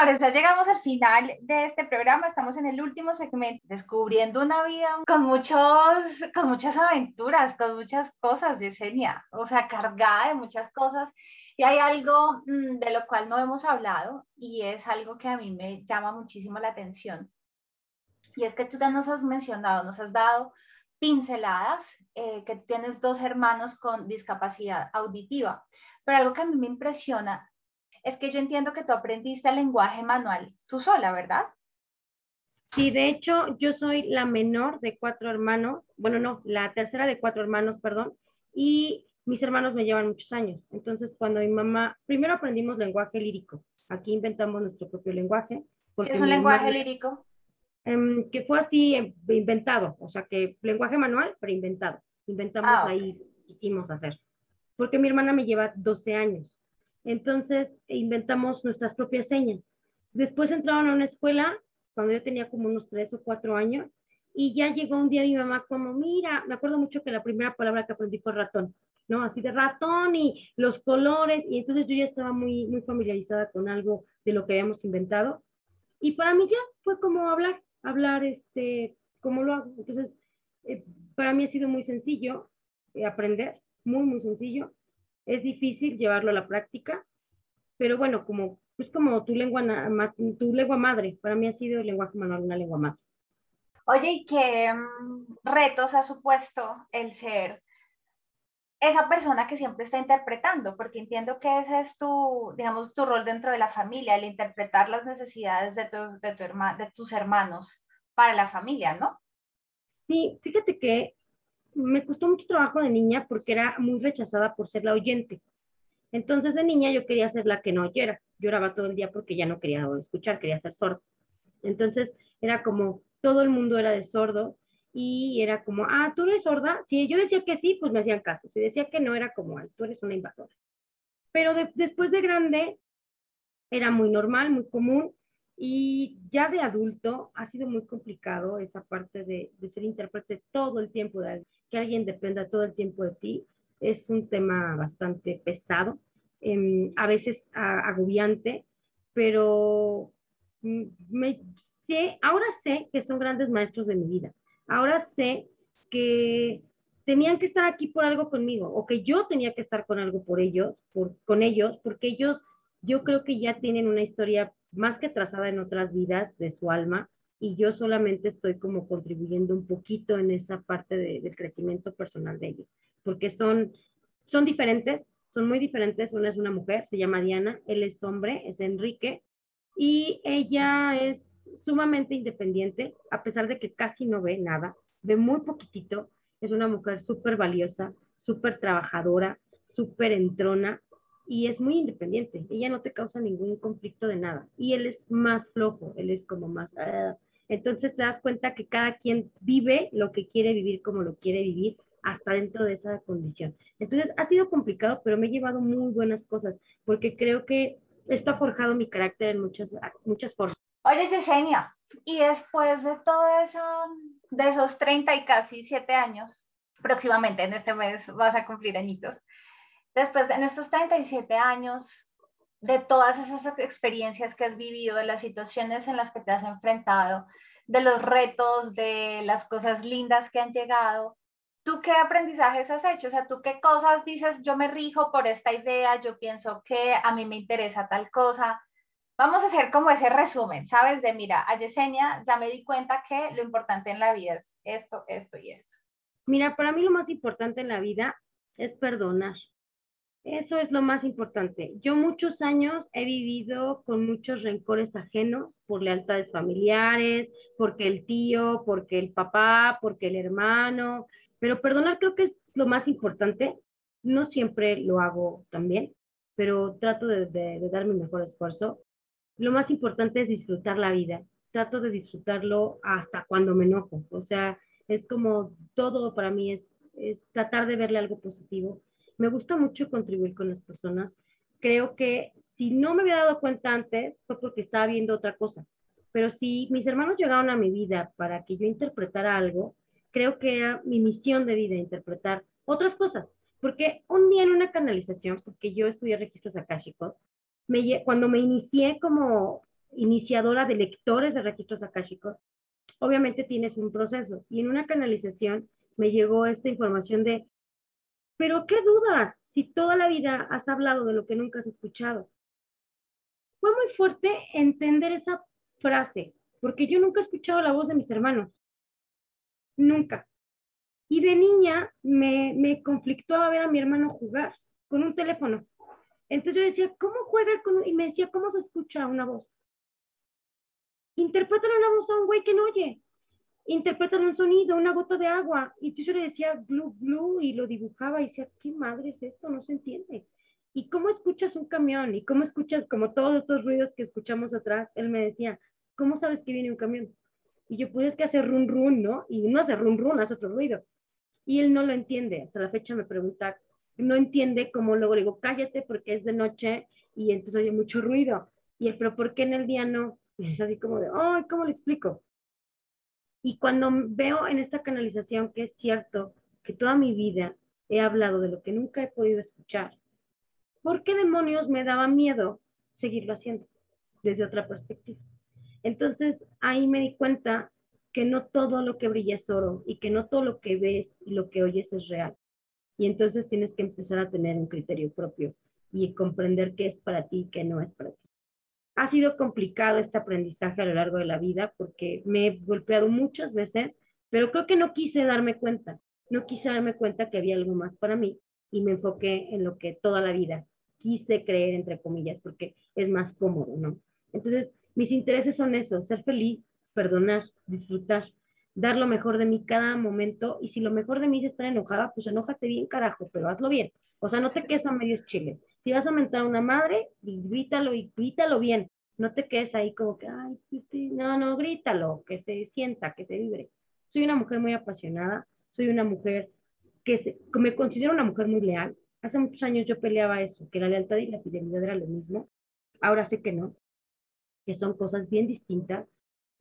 Señores, ya llegamos al final de este programa, estamos en el último segmento, descubriendo una vida con, muchos, con muchas aventuras, con muchas cosas, Yesenia, o sea, cargada de muchas cosas. Y hay algo mm, de lo cual no hemos hablado y es algo que a mí me llama muchísimo la atención. Y es que tú ya nos has mencionado, nos has dado pinceladas, eh, que tienes dos hermanos con discapacidad auditiva. Pero algo que a mí me impresiona es que yo entiendo que tú aprendiste el lenguaje manual tú sola, ¿verdad? Sí, de hecho, yo soy la menor de cuatro hermanos, bueno, no, la tercera de cuatro hermanos, perdón, y mis hermanos me llevan muchos años. Entonces, cuando mi mamá, primero aprendimos lenguaje lírico, aquí inventamos nuestro propio lenguaje. ¿Qué es un lenguaje lírico? Em, que fue así em, inventado, o sea, que lenguaje manual, pero inventado. Inventamos Ah, ok. ahí, hicimos hacer. Porque mi hermana me lleva 12 años. Entonces, inventamos nuestras propias señas. Después entraron a una escuela cuando yo tenía como unos 3 o 4 años y ya llegó un día mi mamá como, mira, me acuerdo mucho que la primera palabra que aprendí fue ratón, ¿no? Así de ratón y los colores y entonces yo ya estaba muy, muy familiarizada con algo de lo que habíamos inventado y para mí ya fue como hablar, hablar este, como lo hago. Entonces, eh, para mí ha sido muy sencillo eh, aprender, muy, muy sencillo. Es difícil llevarlo a la práctica, pero bueno, como, es como tu lengua, tu lengua madre. Para mí ha sido el lenguaje manual una lengua madre. Oye, ¿y qué mm, retos ha supuesto el ser esa persona que siempre está interpretando? Porque entiendo que ese es tu, digamos, tu rol dentro de la familia, el interpretar las necesidades de, tu, de, tu herma- de tus hermanos para la familia, ¿no? Sí, fíjate que me costó mucho trabajo de niña porque era muy rechazada por ser la oyente. Entonces de niña yo quería ser la que no oyera. Lloraba todo el día porque ya no quería escuchar, quería ser sordo. Entonces era como todo el mundo era de sordos y era como, ah, tú eres sorda. Si yo decía que sí, pues me hacían caso. Si decía que no, era como, "Ay, tú eres una invasora. Pero de- después de grande era muy normal, muy común y ya de adulto ha sido muy complicado esa parte de, de ser intérprete todo el tiempo, de, que alguien dependa todo el tiempo de ti. Es un tema bastante pesado, em, a veces a- agobiante, pero mm, me, sé, ahora sé que son grandes maestros de mi vida. Ahora sé que tenían que estar aquí por algo conmigo o que yo tenía que estar con algo por ellos, por, con ellos, porque ellos yo creo que ya tienen una historia más que trazada en otras vidas de su alma y yo solamente estoy como contribuyendo un poquito en esa parte de, del crecimiento personal de ellos, porque son, son diferentes, son muy diferentes. Una es una mujer, se llama Diana, él es hombre, es Enrique, y ella es sumamente independiente, a pesar de que casi no ve nada, ve muy poquitito, es una mujer súper valiosa, súper trabajadora, súper entrona, y es muy independiente. Ella no te causa ningún conflicto de nada. Y él es más flojo, él es como más... ah. Entonces te das cuenta que cada quien vive lo que quiere vivir como lo quiere vivir hasta dentro de esa condición. Entonces ha sido complicado, pero me he llevado muy buenas cosas porque creo que esto ha forjado mi carácter en muchas, muchas formas. Oye, Yesenia, y después de todo eso, de esos 30 y casi 7 años, próximamente en este mes vas a cumplir añitos, después de en estos 37 años, de todas esas experiencias que has vivido, de las situaciones en las que te has enfrentado, de los retos, de las cosas lindas que han llegado, ¿tú qué aprendizajes has hecho? O sea, ¿tú qué cosas dices, yo me rijo por esta idea, yo pienso que a mí me interesa tal cosa? Vamos a hacer como ese resumen, ¿sabes? De mira, a Yesenia ya me di cuenta que lo importante en la vida es esto, esto y esto. Mira, para mí lo más importante en la vida es perdonar. Eso es lo más importante. Yo muchos años he vivido con muchos rencores ajenos por lealtades familiares, porque el tío, porque el papá, porque el hermano, pero perdonar creo que es lo más importante. No siempre lo hago también, pero trato de, de, dar mi mejor esfuerzo. Lo más importante es disfrutar la vida. Trato de disfrutarlo hasta cuando me enojo. O sea, es como todo para mí es, es tratar de verle algo positivo me gusta mucho contribuir con las personas. Creo que si no me había dado cuenta antes fue porque estaba viendo otra cosa. Pero si mis hermanos llegaron a mi vida para que yo interpretara algo, creo que era mi misión de vida interpretar otras cosas. Porque un día en una canalización, porque yo estudié registros akáshicos, me, cuando me inicié como iniciadora de lectores de registros akáshicos, obviamente tienes un proceso y en una canalización me llegó esta información de, pero ¿qué dudas si toda la vida has hablado de lo que nunca has escuchado? Fue muy fuerte entender esa frase, porque yo nunca he escuchado la voz de mis hermanos, nunca. Y de niña me, me conflictó ver a mi hermano jugar con un teléfono. Entonces yo decía, ¿cómo juega con...? Y me decía, ¿cómo se escucha una voz? Interpretan una voz a un güey que no oye. Interpretan un sonido, una gota de agua. Y yo le decía, glu, glu, y lo dibujaba y decía, ¿qué madre es esto? No se entiende. ¿Y cómo escuchas un camión? ¿Y cómo escuchas como todos estos ruidos que escuchamos atrás? Él me decía, ¿cómo sabes que viene un camión? Y yo, pues es que hace run run, ¿no? Y no hace run run, hace otro ruido. Y él no lo entiende. Hasta la fecha me pregunta, no entiende cómo luego le digo, cállate porque es de noche y entonces oye mucho ruido. Y él, pero ¿por qué en el día no? Y es así como de, ay, ¿cómo le explico? Y cuando veo en esta canalización que es cierto que toda mi vida he hablado de lo que nunca he podido escuchar, ¿por qué demonios me daba miedo seguirlo haciendo desde otra perspectiva? Entonces ahí me di cuenta que no todo lo que brilla es oro y que no todo lo que ves y lo que oyes es real. Y entonces tienes que empezar a tener un criterio propio y comprender qué es para ti y qué no es para ti. Ha sido complicado este aprendizaje a lo largo de la vida porque me he golpeado muchas veces, pero creo que no quise darme cuenta. No quise darme cuenta que había algo más para mí y me enfoqué en lo que toda la vida quise creer, entre comillas, porque es más cómodo, ¿no? Entonces, mis intereses son eso, ser feliz, perdonar, disfrutar, dar lo mejor de mí cada momento. Y si lo mejor de mí es estar enojada, pues enójate bien, carajo, pero hazlo bien. O sea, no te quedes a medios chiles. Si vas a mentar a una madre, grítalo y grítalo bien. No te quedes ahí como que, ay, no, no, grítalo, que se sienta, que se vibre. Soy una mujer muy apasionada, soy una mujer que se, me considero una mujer muy leal. Hace muchos años yo peleaba eso, que la lealtad y la fidelidad era lo mismo. Ahora sé que no, que son cosas bien distintas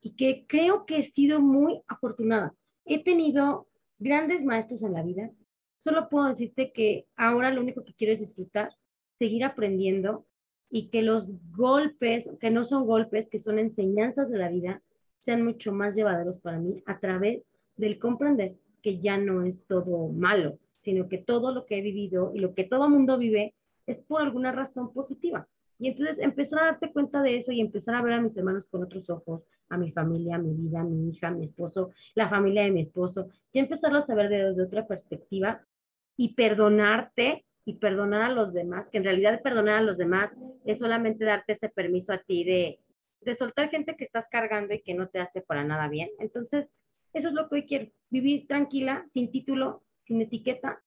y que creo que he sido muy afortunada. He tenido grandes maestros en la vida. Solo puedo decirte que ahora lo único que quiero es disfrutar, seguir aprendiendo y que los golpes, que no son golpes, que son enseñanzas de la vida, sean mucho más llevaderos para mí a través del comprender que ya no es todo malo, sino que todo lo que he vivido y lo que todo mundo vive es por alguna razón positiva. Y entonces empezar a darte cuenta de eso y empezar a ver a mis hermanos con otros ojos, a mi familia, a mi vida, a mi hija, a mi esposo, la familia de mi esposo, y empezarlos a ver desde otra perspectiva y perdonarte y perdonar a los demás, que en realidad perdonar a los demás es solamente darte ese permiso a ti de, de soltar gente que estás cargando y que no te hace para nada bien. Entonces, eso es lo que hoy quiero, vivir tranquila, sin título, sin etiqueta,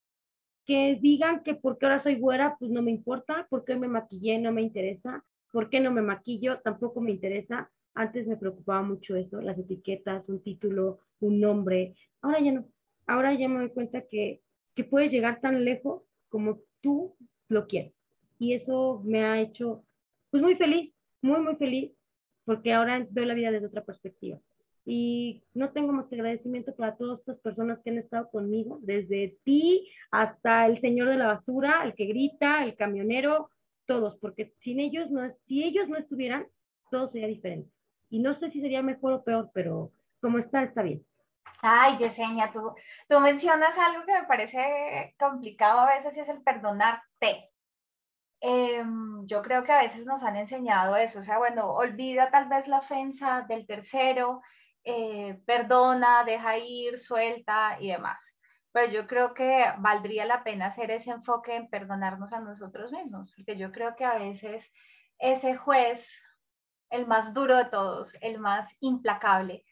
que digan que porque ahora soy güera, pues no me importa, porque me maquillé, no me interesa, porque no me maquillo, tampoco me interesa. Antes me preocupaba mucho eso, las etiquetas, un título, un nombre. Ahora ya no. Ahora ya me doy cuenta que, que puedes llegar tan lejos como tú lo quieres. Y eso me ha hecho pues muy feliz, muy, muy feliz, porque ahora veo la vida desde otra perspectiva. Y no tengo más que agradecimiento para todas estas personas que han estado conmigo, desde ti hasta el señor de la basura, el que grita, el camionero, todos, porque sin ellos no, si ellos no estuvieran, todo sería diferente. Y no sé si sería mejor o peor, pero como está, está bien. Ay, Yesenia, tú, tú mencionas algo que me parece complicado a veces y es el perdonarte. Em, yo creo que a veces nos han enseñado eso, o sea, bueno, olvida tal vez la ofensa del tercero, eh, perdona, deja ir, suelta y demás. Pero yo creo que valdría la pena hacer ese enfoque en perdonarnos a nosotros mismos, porque yo creo que a veces ese juez, el más duro de todos, el más implacable,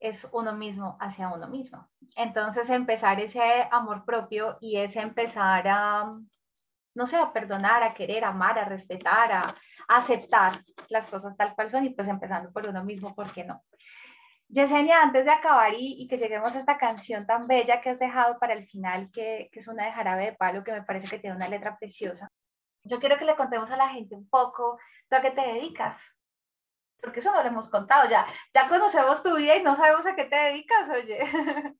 es uno mismo hacia uno mismo. Entonces empezar ese amor propio y ese empezar a, no sé, a perdonar, a querer, a amar, a respetar, a, aceptar las cosas tal cual son y pues empezando por uno mismo, ¿por qué no? Yesenia, antes de acabar y, que lleguemos a esta canción tan bella que has dejado para el final, que, es una de jarabe de palo, que me parece que tiene una letra preciosa, yo quiero que le contemos a la gente un poco, ¿tú a qué te dedicas? Porque eso no lo hemos contado, ya, ya conocemos tu vida y no sabemos a qué te dedicas, oye. [LAUGHS]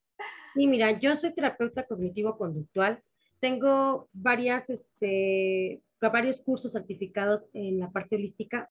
Sí, mira, yo soy terapeuta cognitivo-conductual, tengo varias este, varios cursos certificados en la parte holística,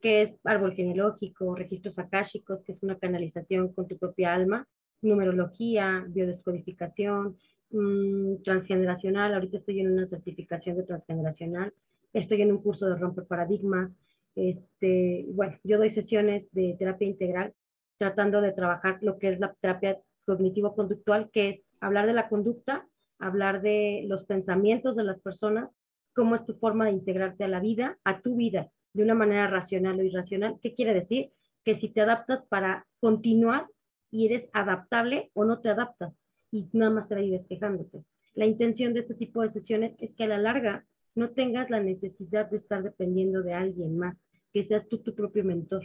que es árbol genealógico, registros akáshicos, que es una canalización con tu propia alma, numerología, biodescodificación, mmm, transgeneracional. Ahorita estoy en una certificación de transgeneracional. Estoy en un curso de romper paradigmas. Este, bueno, yo doy sesiones de terapia integral tratando de trabajar lo que es la terapia cognitivo-conductual, que es hablar de la conducta, hablar de los pensamientos de las personas, cómo es tu forma de integrarte a la vida, a tu vida, de una manera racional o irracional. ¿Qué quiere decir? Que si te adaptas para continuar y eres adaptable o no te adaptas y nada más te vives quejándote. La intención de este tipo de sesiones es que a la larga no tengas la necesidad de estar dependiendo de alguien más, que seas tú tu propio mentor.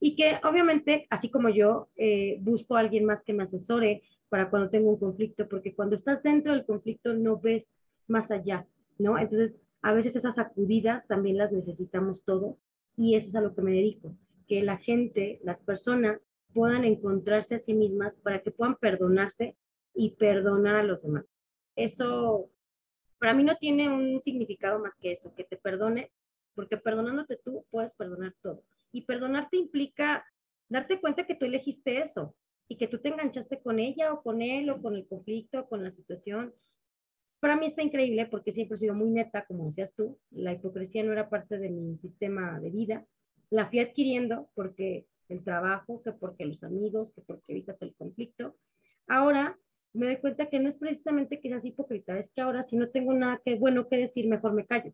Y que obviamente, así como yo, eh, busco a alguien más que me asesore para cuando tengo un conflicto, porque cuando estás dentro del conflicto no ves más allá, ¿no? Entonces, a veces esas sacudidas también las necesitamos todos y eso es a lo que me dedico, que la gente, las personas puedan encontrarse a sí mismas para que puedan perdonarse y perdonar a los demás. Eso para mí no tiene un significado más que eso, que te perdones, porque perdonándote tú puedes perdonar todo. Y perdonarte implica darte cuenta que tú elegiste eso y que tú te enganchaste con ella o con él o con el conflicto, o con la situación. Para mí está increíble porque siempre he sido muy neta, como decías tú. La hipocresía no era parte de mi sistema de vida. La fui adquiriendo porque el trabajo, que porque los amigos, que porque evitas el conflicto. Ahora me doy cuenta que no es precisamente que seas hipócrita, es que ahora si no tengo nada que bueno que decir, mejor me callo.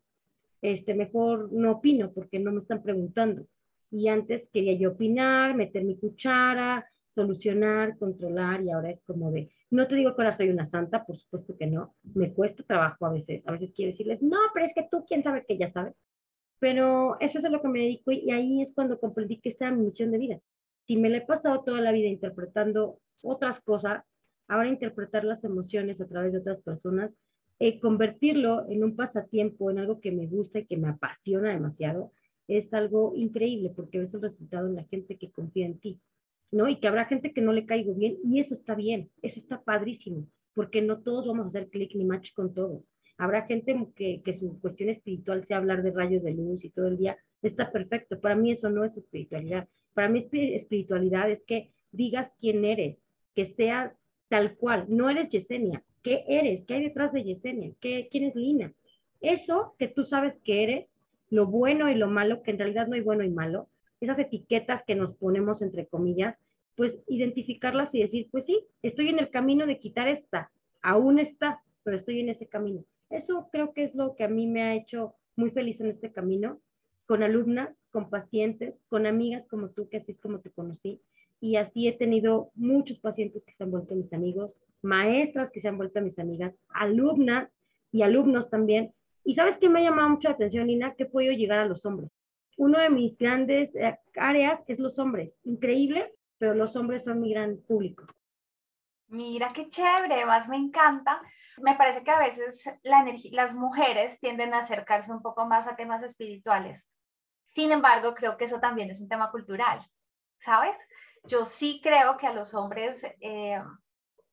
Este, mejor no opino porque no me están preguntando. Y antes quería yo opinar, meter mi cuchara, solucionar, controlar, y ahora es como de, no te digo que ahora soy una santa, por supuesto que no, me cuesta trabajo a veces, a veces quiero decirles, no, pero es que tú, quién sabe que ya sabes. Pero eso es a lo que me dedico y ahí es cuando comprendí que esta era mi misión de vida. Si me la he pasado toda la vida interpretando otras cosas, ahora interpretar las emociones a través de otras personas, eh, convertirlo en un pasatiempo, en algo que me gusta y que me apasiona demasiado, es algo increíble porque ves el resultado en la gente que confía en ti, ¿no? Y que habrá gente que no le caigo bien y eso está bien, eso está padrísimo, porque no todos vamos a hacer clic ni match con todos. Habrá gente que, que su cuestión espiritual sea hablar de rayos de luz y todo el día, está perfecto. Para mí eso no es espiritualidad. Para mí espiritualidad es que digas quién eres, que seas tal cual, no eres Yesenia. ¿Qué eres? ¿Qué hay detrás de Yesenia? ¿Qué, ¿Quién es Lina? Eso que tú sabes que eres, lo bueno y lo malo, que en realidad no hay bueno y malo, esas etiquetas que nos ponemos entre comillas, pues identificarlas y decir, pues sí, estoy en el camino de quitar esta, aún está, pero estoy en ese camino. Eso creo que es lo que a mí me ha hecho muy feliz en este camino, con alumnas, con pacientes, con amigas como tú, que así es como te conocí, y así he tenido muchos pacientes que se han vuelto mis amigos, maestras que se han vuelto mis amigas, alumnas y alumnos también. Y sabes qué me ha llamado mucho la atención, Nina, que podido llegar a los hombres. Uno de mis grandes eh, áreas es los hombres. Increíble, pero los hombres son mi gran público. Mira qué chévere, más me encanta. Me parece que a veces la las mujeres tienden a acercarse un poco más a temas espirituales. Sin embargo, creo que eso también es un tema cultural, ¿sabes? Yo sí creo que a los hombres eh,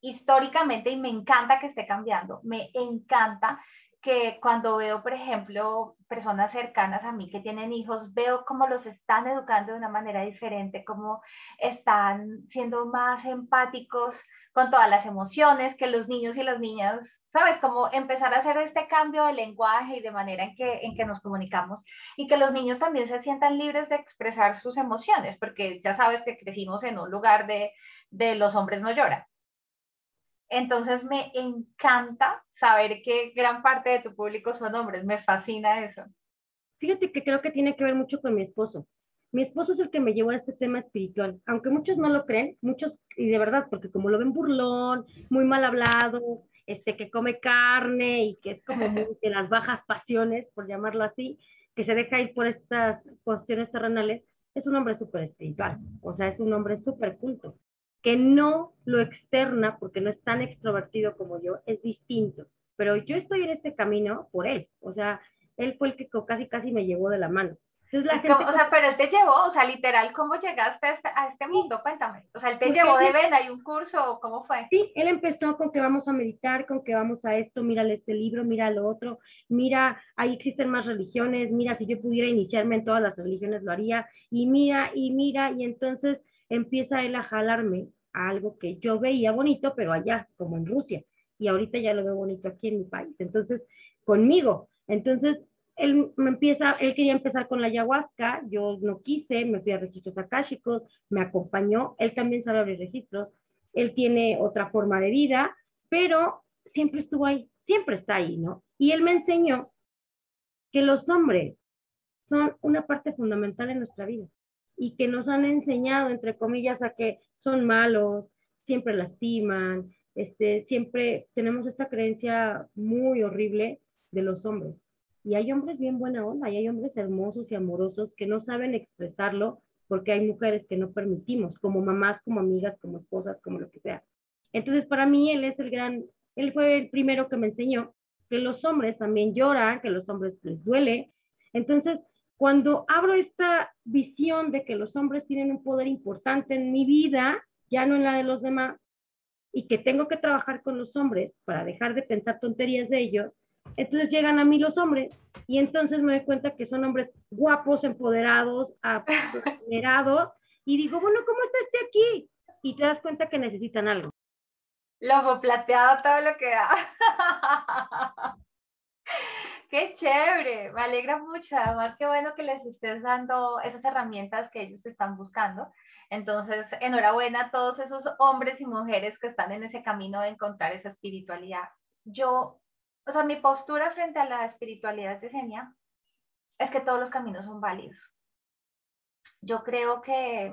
históricamente, y me encanta que esté cambiando, me encanta que cuando veo, por ejemplo, personas cercanas a mí que tienen hijos, veo cómo los están educando de una manera diferente, cómo están siendo más empáticos con todas las emociones, que los niños y las niñas, ¿sabes? Como empezar a hacer este cambio de lenguaje y de manera en que, en que nos comunicamos y que los niños también se sientan libres de expresar sus emociones, porque ya sabes que crecimos en un lugar de, de los hombres no lloran. Entonces me encanta saber que gran parte de tu público son hombres, me fascina eso. Fíjate que creo que tiene que ver mucho con mi esposo. Mi esposo es el que me llevó a este tema espiritual, aunque muchos no lo creen, muchos, y de verdad, porque como lo ven burlón, muy mal hablado, este, que come carne y que es como [LAUGHS] de las bajas pasiones, por llamarlo así, que se deja ir por estas cuestiones terrenales, es un hombre súper espiritual, o sea, es un hombre súper culto que no lo externa, porque no es tan extrovertido como yo, es distinto. Pero yo estoy en este camino por él, o sea, él fue el que casi casi me llevó de la mano. o sea, pero él te llevó, o sea, literal, ¿cómo llegaste a este, a este mundo? Cuéntame. O sea, él te llevó de ven, hay un curso, ¿cómo fue? Sí, él empezó con que vamos a meditar, con que vamos a esto, mírale este libro, mira lo otro, mira, ahí existen más religiones, mira, si yo pudiera iniciarme en todas las religiones lo haría, y mira, y mira, y entonces empieza él a jalarme a algo que yo veía bonito, pero allá, como en Rusia, y ahorita ya lo veo bonito aquí en mi país. Entonces, conmigo. Entonces, él me empieza, él quería empezar con la ayahuasca, yo no quise, me fui a registros akáshicos, me acompañó, él también sabe abrir registros, él tiene otra forma de vida, pero siempre estuvo ahí, siempre está ahí, ¿no? Y él me enseñó que los hombres son una parte fundamental en nuestra vida y que nos han enseñado, entre comillas, a que son malos, siempre lastiman, este, siempre tenemos esta creencia muy horrible de los hombres. Y hay hombres bien buena onda, y hay hombres hermosos y amorosos que no saben expresarlo porque hay mujeres que no permitimos, como mamás, como amigas, como esposas, como lo que sea. Entonces, para mí, él es el gran, él fue el primero que me enseñó que los hombres también lloran, que los hombres les duele. Entonces, cuando abro esta visión de que los hombres tienen un poder importante en mi vida, ya no en la de los demás, y que tengo que trabajar con los hombres para dejar de pensar tonterías de ellos, entonces llegan a mí los hombres y entonces me doy cuenta que son hombres guapos, empoderados, apoderados y digo, bueno, ¿cómo está este aquí? Y te das cuenta que necesitan algo. Lobo plateado, todo lo que da. Qué chévere, me alegra mucho. Además, qué bueno que les estés dando esas herramientas que ellos están buscando. Entonces, enhorabuena a todos esos hombres y mujeres que están en ese camino de encontrar esa espiritualidad. Yo o sea, mi postura frente a la espiritualidad de Senia es que todos los caminos son válidos. Yo creo que,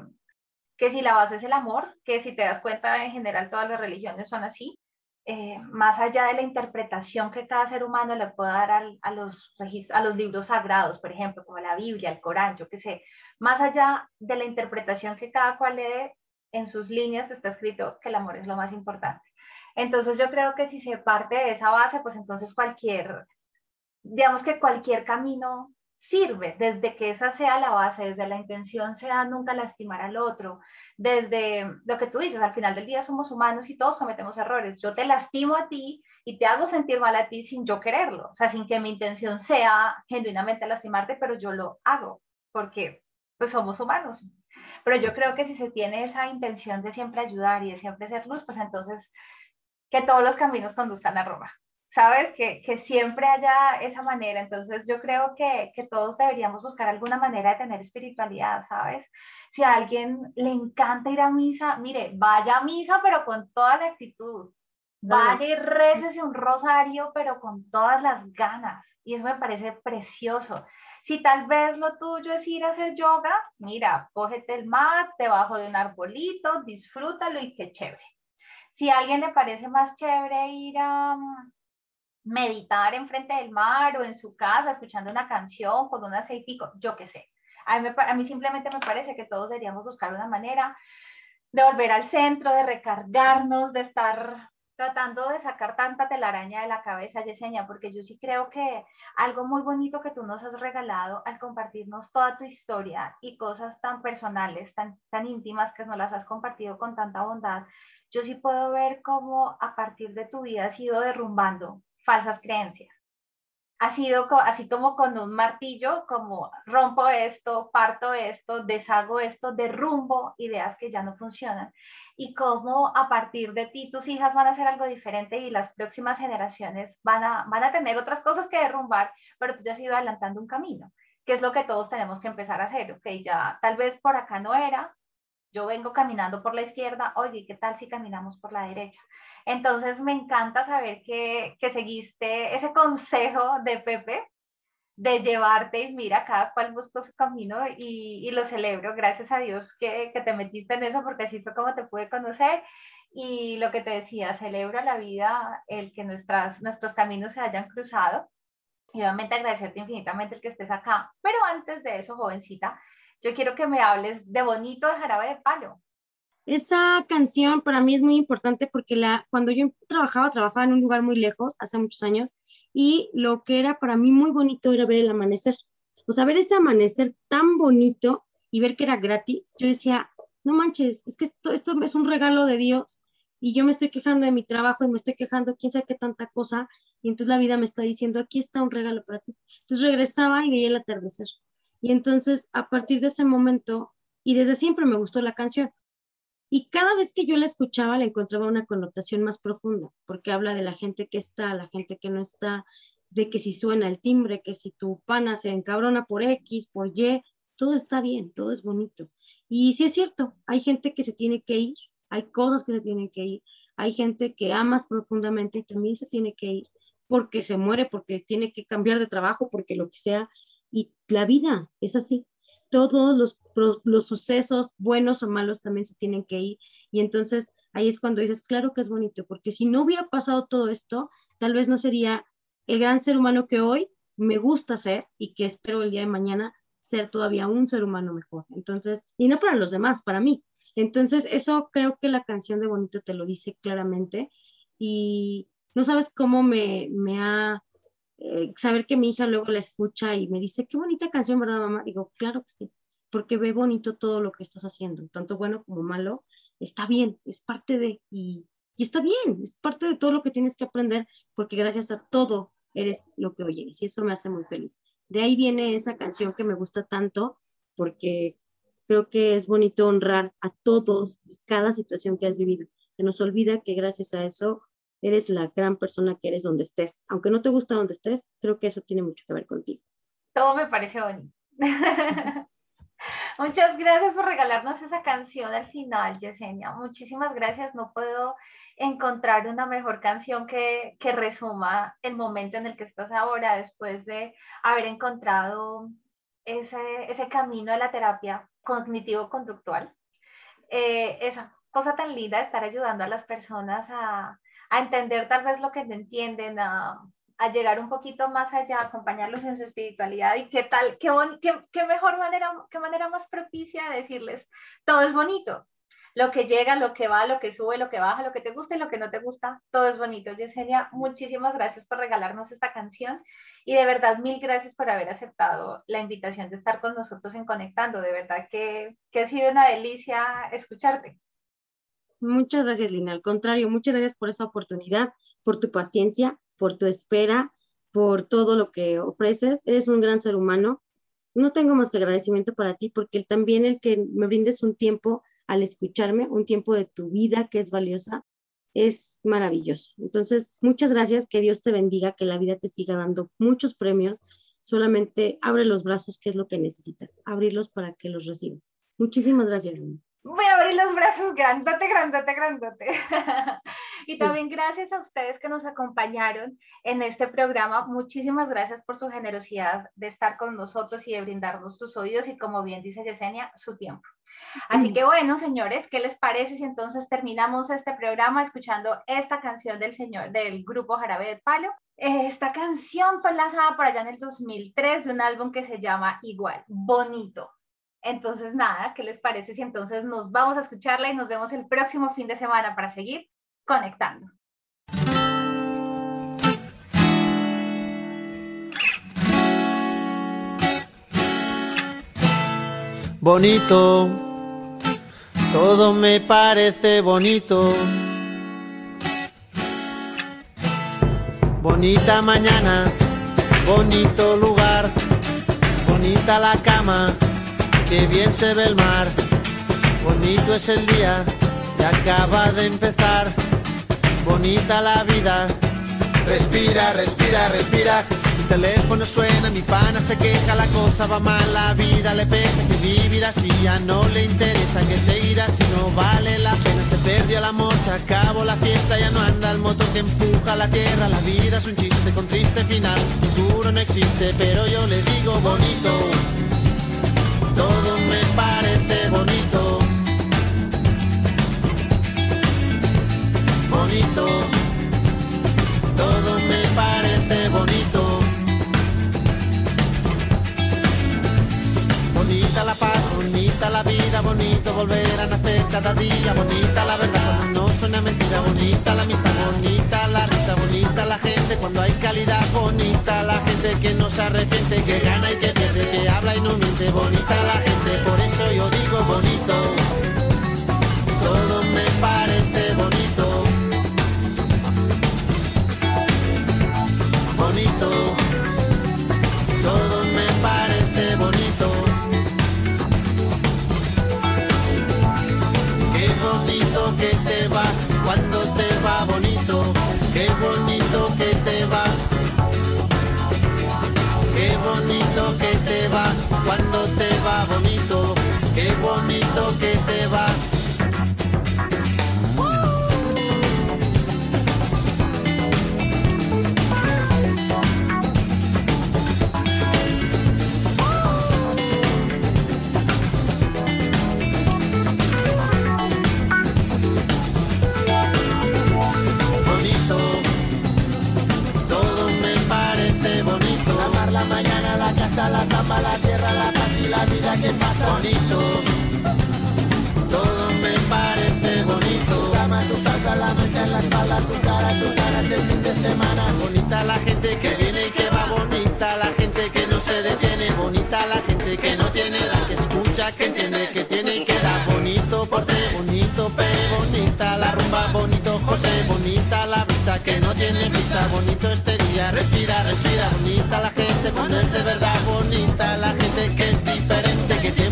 que si la base es el amor, que si te das cuenta en general todas las religiones son así, eh, más allá de la interpretación que cada ser humano le pueda dar a, los, a los libros sagrados, por ejemplo, como la Biblia, el Corán, yo qué sé, más allá de la interpretación que cada cual lee, en sus líneas está escrito que el amor es lo más importante. Entonces yo creo que si se parte de esa base, pues entonces cualquier, digamos que cualquier camino sirve, desde que esa sea la base, desde la intención sea nunca lastimar al otro, desde lo que tú dices, al final del día somos humanos y todos cometemos errores. Yo te lastimo a ti y te hago sentir mal a ti sin yo quererlo, o sea, sin que mi intención sea genuinamente lastimarte, pero yo lo hago porque pues somos humanos. Pero yo creo que si se tiene esa intención de siempre ayudar y de siempre ser luz, pues entonces que todos los caminos conduzcan a Roma. ¿Sabes? Que, que siempre haya esa manera. Entonces yo creo que, que todos deberíamos buscar alguna manera de tener espiritualidad, ¿sabes? Si a alguien le encanta ir a misa, mire, vaya a misa, pero con toda la actitud. Vaya y récese un rosario, pero con todas las ganas. Y eso me parece precioso. Si tal vez lo tuyo es ir a hacer yoga, mira, cógete el mat debajo de un arbolito, disfrútalo y qué chévere. Si a alguien le parece más chévere ir a meditar enfrente del mar o en su casa escuchando una canción con un aceitico, yo qué sé. A mí, mí simplemente me parece que todos deberíamos buscar una manera de volver al centro, de recargarnos, de estar tratando de sacar tanta telaraña de la cabeza, Yesenia, porque yo sí creo que algo muy bonito que tú nos has regalado al compartirnos toda tu historia y cosas tan personales, tan, tan íntimas que nos las has compartido con tanta bondad, yo sí puedo ver cómo a partir de tu vida has ido derrumbando falsas creencias. Ha sido así como con un martillo, como rompo esto, parto esto, deshago esto, derrumbo ideas que ya no funcionan. Y cómo a partir de ti tus hijas van a hacer algo diferente y las próximas generaciones van a, van a tener otras cosas que derrumbar, pero tú ya has ido adelantando un camino, que es lo que todos tenemos que empezar a hacer. Ok, ya tal vez por acá no era, yo vengo caminando por la izquierda, oye, ¿qué tal si caminamos por la derecha? Entonces me encanta saber que, que seguiste ese consejo de Pepe de llevarte y mira, cada cual buscó su camino y, y lo celebro, gracias a Dios que, que, te metiste en eso porque así fue como te pude conocer. Y lo que te decía, celebro la vida, el que nuestras, nuestros caminos se hayan cruzado. Y obviamente agradecerte infinitamente el que estés acá, pero antes de eso, jovencita, yo quiero que me hables de Bonito de Jarabe de Palo. Esa canción para mí es muy importante porque la, cuando yo trabajaba, trabajaba en un lugar muy lejos, hace muchos años, y lo que era para mí muy bonito era ver el amanecer. O sea, ver ese amanecer tan bonito y ver que era gratis, yo decía, no manches, es que esto, esto es un regalo de Dios y yo me estoy quejando de mi trabajo y me estoy quejando quién sabe qué tanta cosa y entonces la vida me está diciendo, aquí está un regalo para ti. Entonces regresaba y veía el atardecer. Y entonces a partir de ese momento, y desde siempre me gustó la canción, y cada vez que yo la escuchaba le encontraba una connotación más profunda, porque habla de la gente que está, la gente que no está, de que si suena el timbre, que si tu pana se encabrona por X, por Y, todo está bien, todo es bonito. Y sí es cierto, hay gente que se tiene que ir, hay cosas que se tienen que ir, hay gente que amas profundamente y también se tiene que ir porque se muere, porque tiene que cambiar de trabajo, porque lo que sea. Y la vida es así. Todos los, los sucesos, buenos o malos, también se tienen que ir. Y entonces ahí es cuando dices, claro que es bonito, porque si no hubiera pasado todo esto, tal vez no sería el gran ser humano que hoy me gusta ser y que espero el día de mañana ser todavía un ser humano mejor. Entonces, y no para los demás, para mí. Entonces, eso creo que la canción de Bonito te lo dice claramente. Y, no sabes cómo me, me ha, eh, saber que mi hija luego la escucha y me dice, qué bonita canción, ¿verdad, mamá? Digo, claro que sí, porque ve bonito todo lo que estás haciendo, tanto bueno como malo, está bien, es parte de, y, y está bien, es parte de todo lo que tienes que aprender, porque gracias a todo eres lo que hoy eres, y eso me hace muy feliz. De ahí viene esa canción que me gusta tanto, porque creo que es bonito honrar a todos y cada situación que has vivido. Se nos olvida que gracias a eso eres la gran persona que eres donde estés. Aunque no te gusta donde estés, creo que eso tiene mucho que ver contigo. Todo me parece bonito. [LAUGHS] Muchas gracias por regalarnos esa canción al final, Yesenia. Muchísimas gracias. No puedo encontrar una mejor canción que, que resuma el momento en el que estás ahora, después de haber encontrado ese, ese camino de la terapia cognitivo-conductual. Eh, esa cosa tan linda de estar ayudando a las personas a, a entender tal vez lo que entienden, a, llegar un poquito más allá, acompañarlos en su espiritualidad y qué tal, qué, qué, qué mejor manera, qué manera más propicia de decirles, todo es bonito, lo que llega, lo que va, lo que sube, lo que baja, lo que te gusta y lo que no te gusta, todo es bonito. Yesenia, muchísimas gracias por regalarnos esta canción y de verdad mil gracias por haber aceptado la invitación de estar con nosotros en Conectando. De verdad que, que ha sido una delicia escucharte. Muchas gracias, Lina. Al contrario, muchas gracias por esa oportunidad, por tu paciencia, por tu espera, por todo lo que ofreces. Eres un gran ser humano. No tengo más que agradecimiento para ti porque también el que me brindes un tiempo al escucharme, un tiempo de tu vida que es valiosa, es maravilloso. Entonces, muchas gracias, que Dios te bendiga, que la vida te siga dando muchos premios. Solamente abre los brazos, que es lo que necesitas, abrirlos para que los recibas. Muchísimas gracias. Lina voy a abrir los brazos grandote, grandote, grandote. [LAUGHS] y también gracias a ustedes que nos acompañaron en este programa. Muchísimas gracias por su generosidad de estar con nosotros y de brindarnos sus oídos y como bien dice Yesenia, su tiempo. Así que bueno, señores, ¿qué les parece si entonces terminamos este programa escuchando esta canción del señor del grupo Jarabe de Palo? Esta canción fue lanzada por allá en el 2003 de un álbum que se llama Igual, Bonito. Entonces, nada, ¿qué les parece si entonces nos vamos a escucharla y nos vemos el próximo fin de semana para seguir conectando? Bonito, todo me parece bonito. Bonita mañana, bonito lugar, bonita la cama Qué bien se ve el mar, bonito es el día que acaba de empezar, bonita la vida. Respira, respira, respira. Mi teléfono suena, mi pana se queja, la cosa va mal, la vida le pesa, que vivir así ya no le interesa, que seguir así no vale la pena, se perdió el amor, se acabó la fiesta, ya no anda el motor que empuja la tierra, la vida es un chiste con triste final, futuro no existe, pero yo le digo bonito todo me parece bonito. Bonito, todo me parece bonito. Bonita la paz, bonita la vida, bonito volver a nacer cada día, bonita la verdad no suena mentira, bonita la amistad, bonita la risa, bonita la gente cuando hay calidad, bonita la gente que no se arrepiente, que gana y que pierde, que habla y no miente, bonita la gente, Bonito. Todo me parece bonito. Tu cama, tu salsa, la mancha en la espalda, tu cara, tus ganas el fin de semana. Bonita la gente que viene y que va. Bonita la gente que no se detiene. Bonita la gente que no tiene edad, que escucha, que entiende, que tiene y que da. Bonito porte, bonito pero bonita la rumba, bonito José, bonita la brisa que no tiene brisa, bonito este día, respira, respira, bonita la gente cuando es de verdad,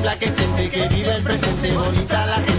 tiembla, que siente, que vive el presente, bonita la gente.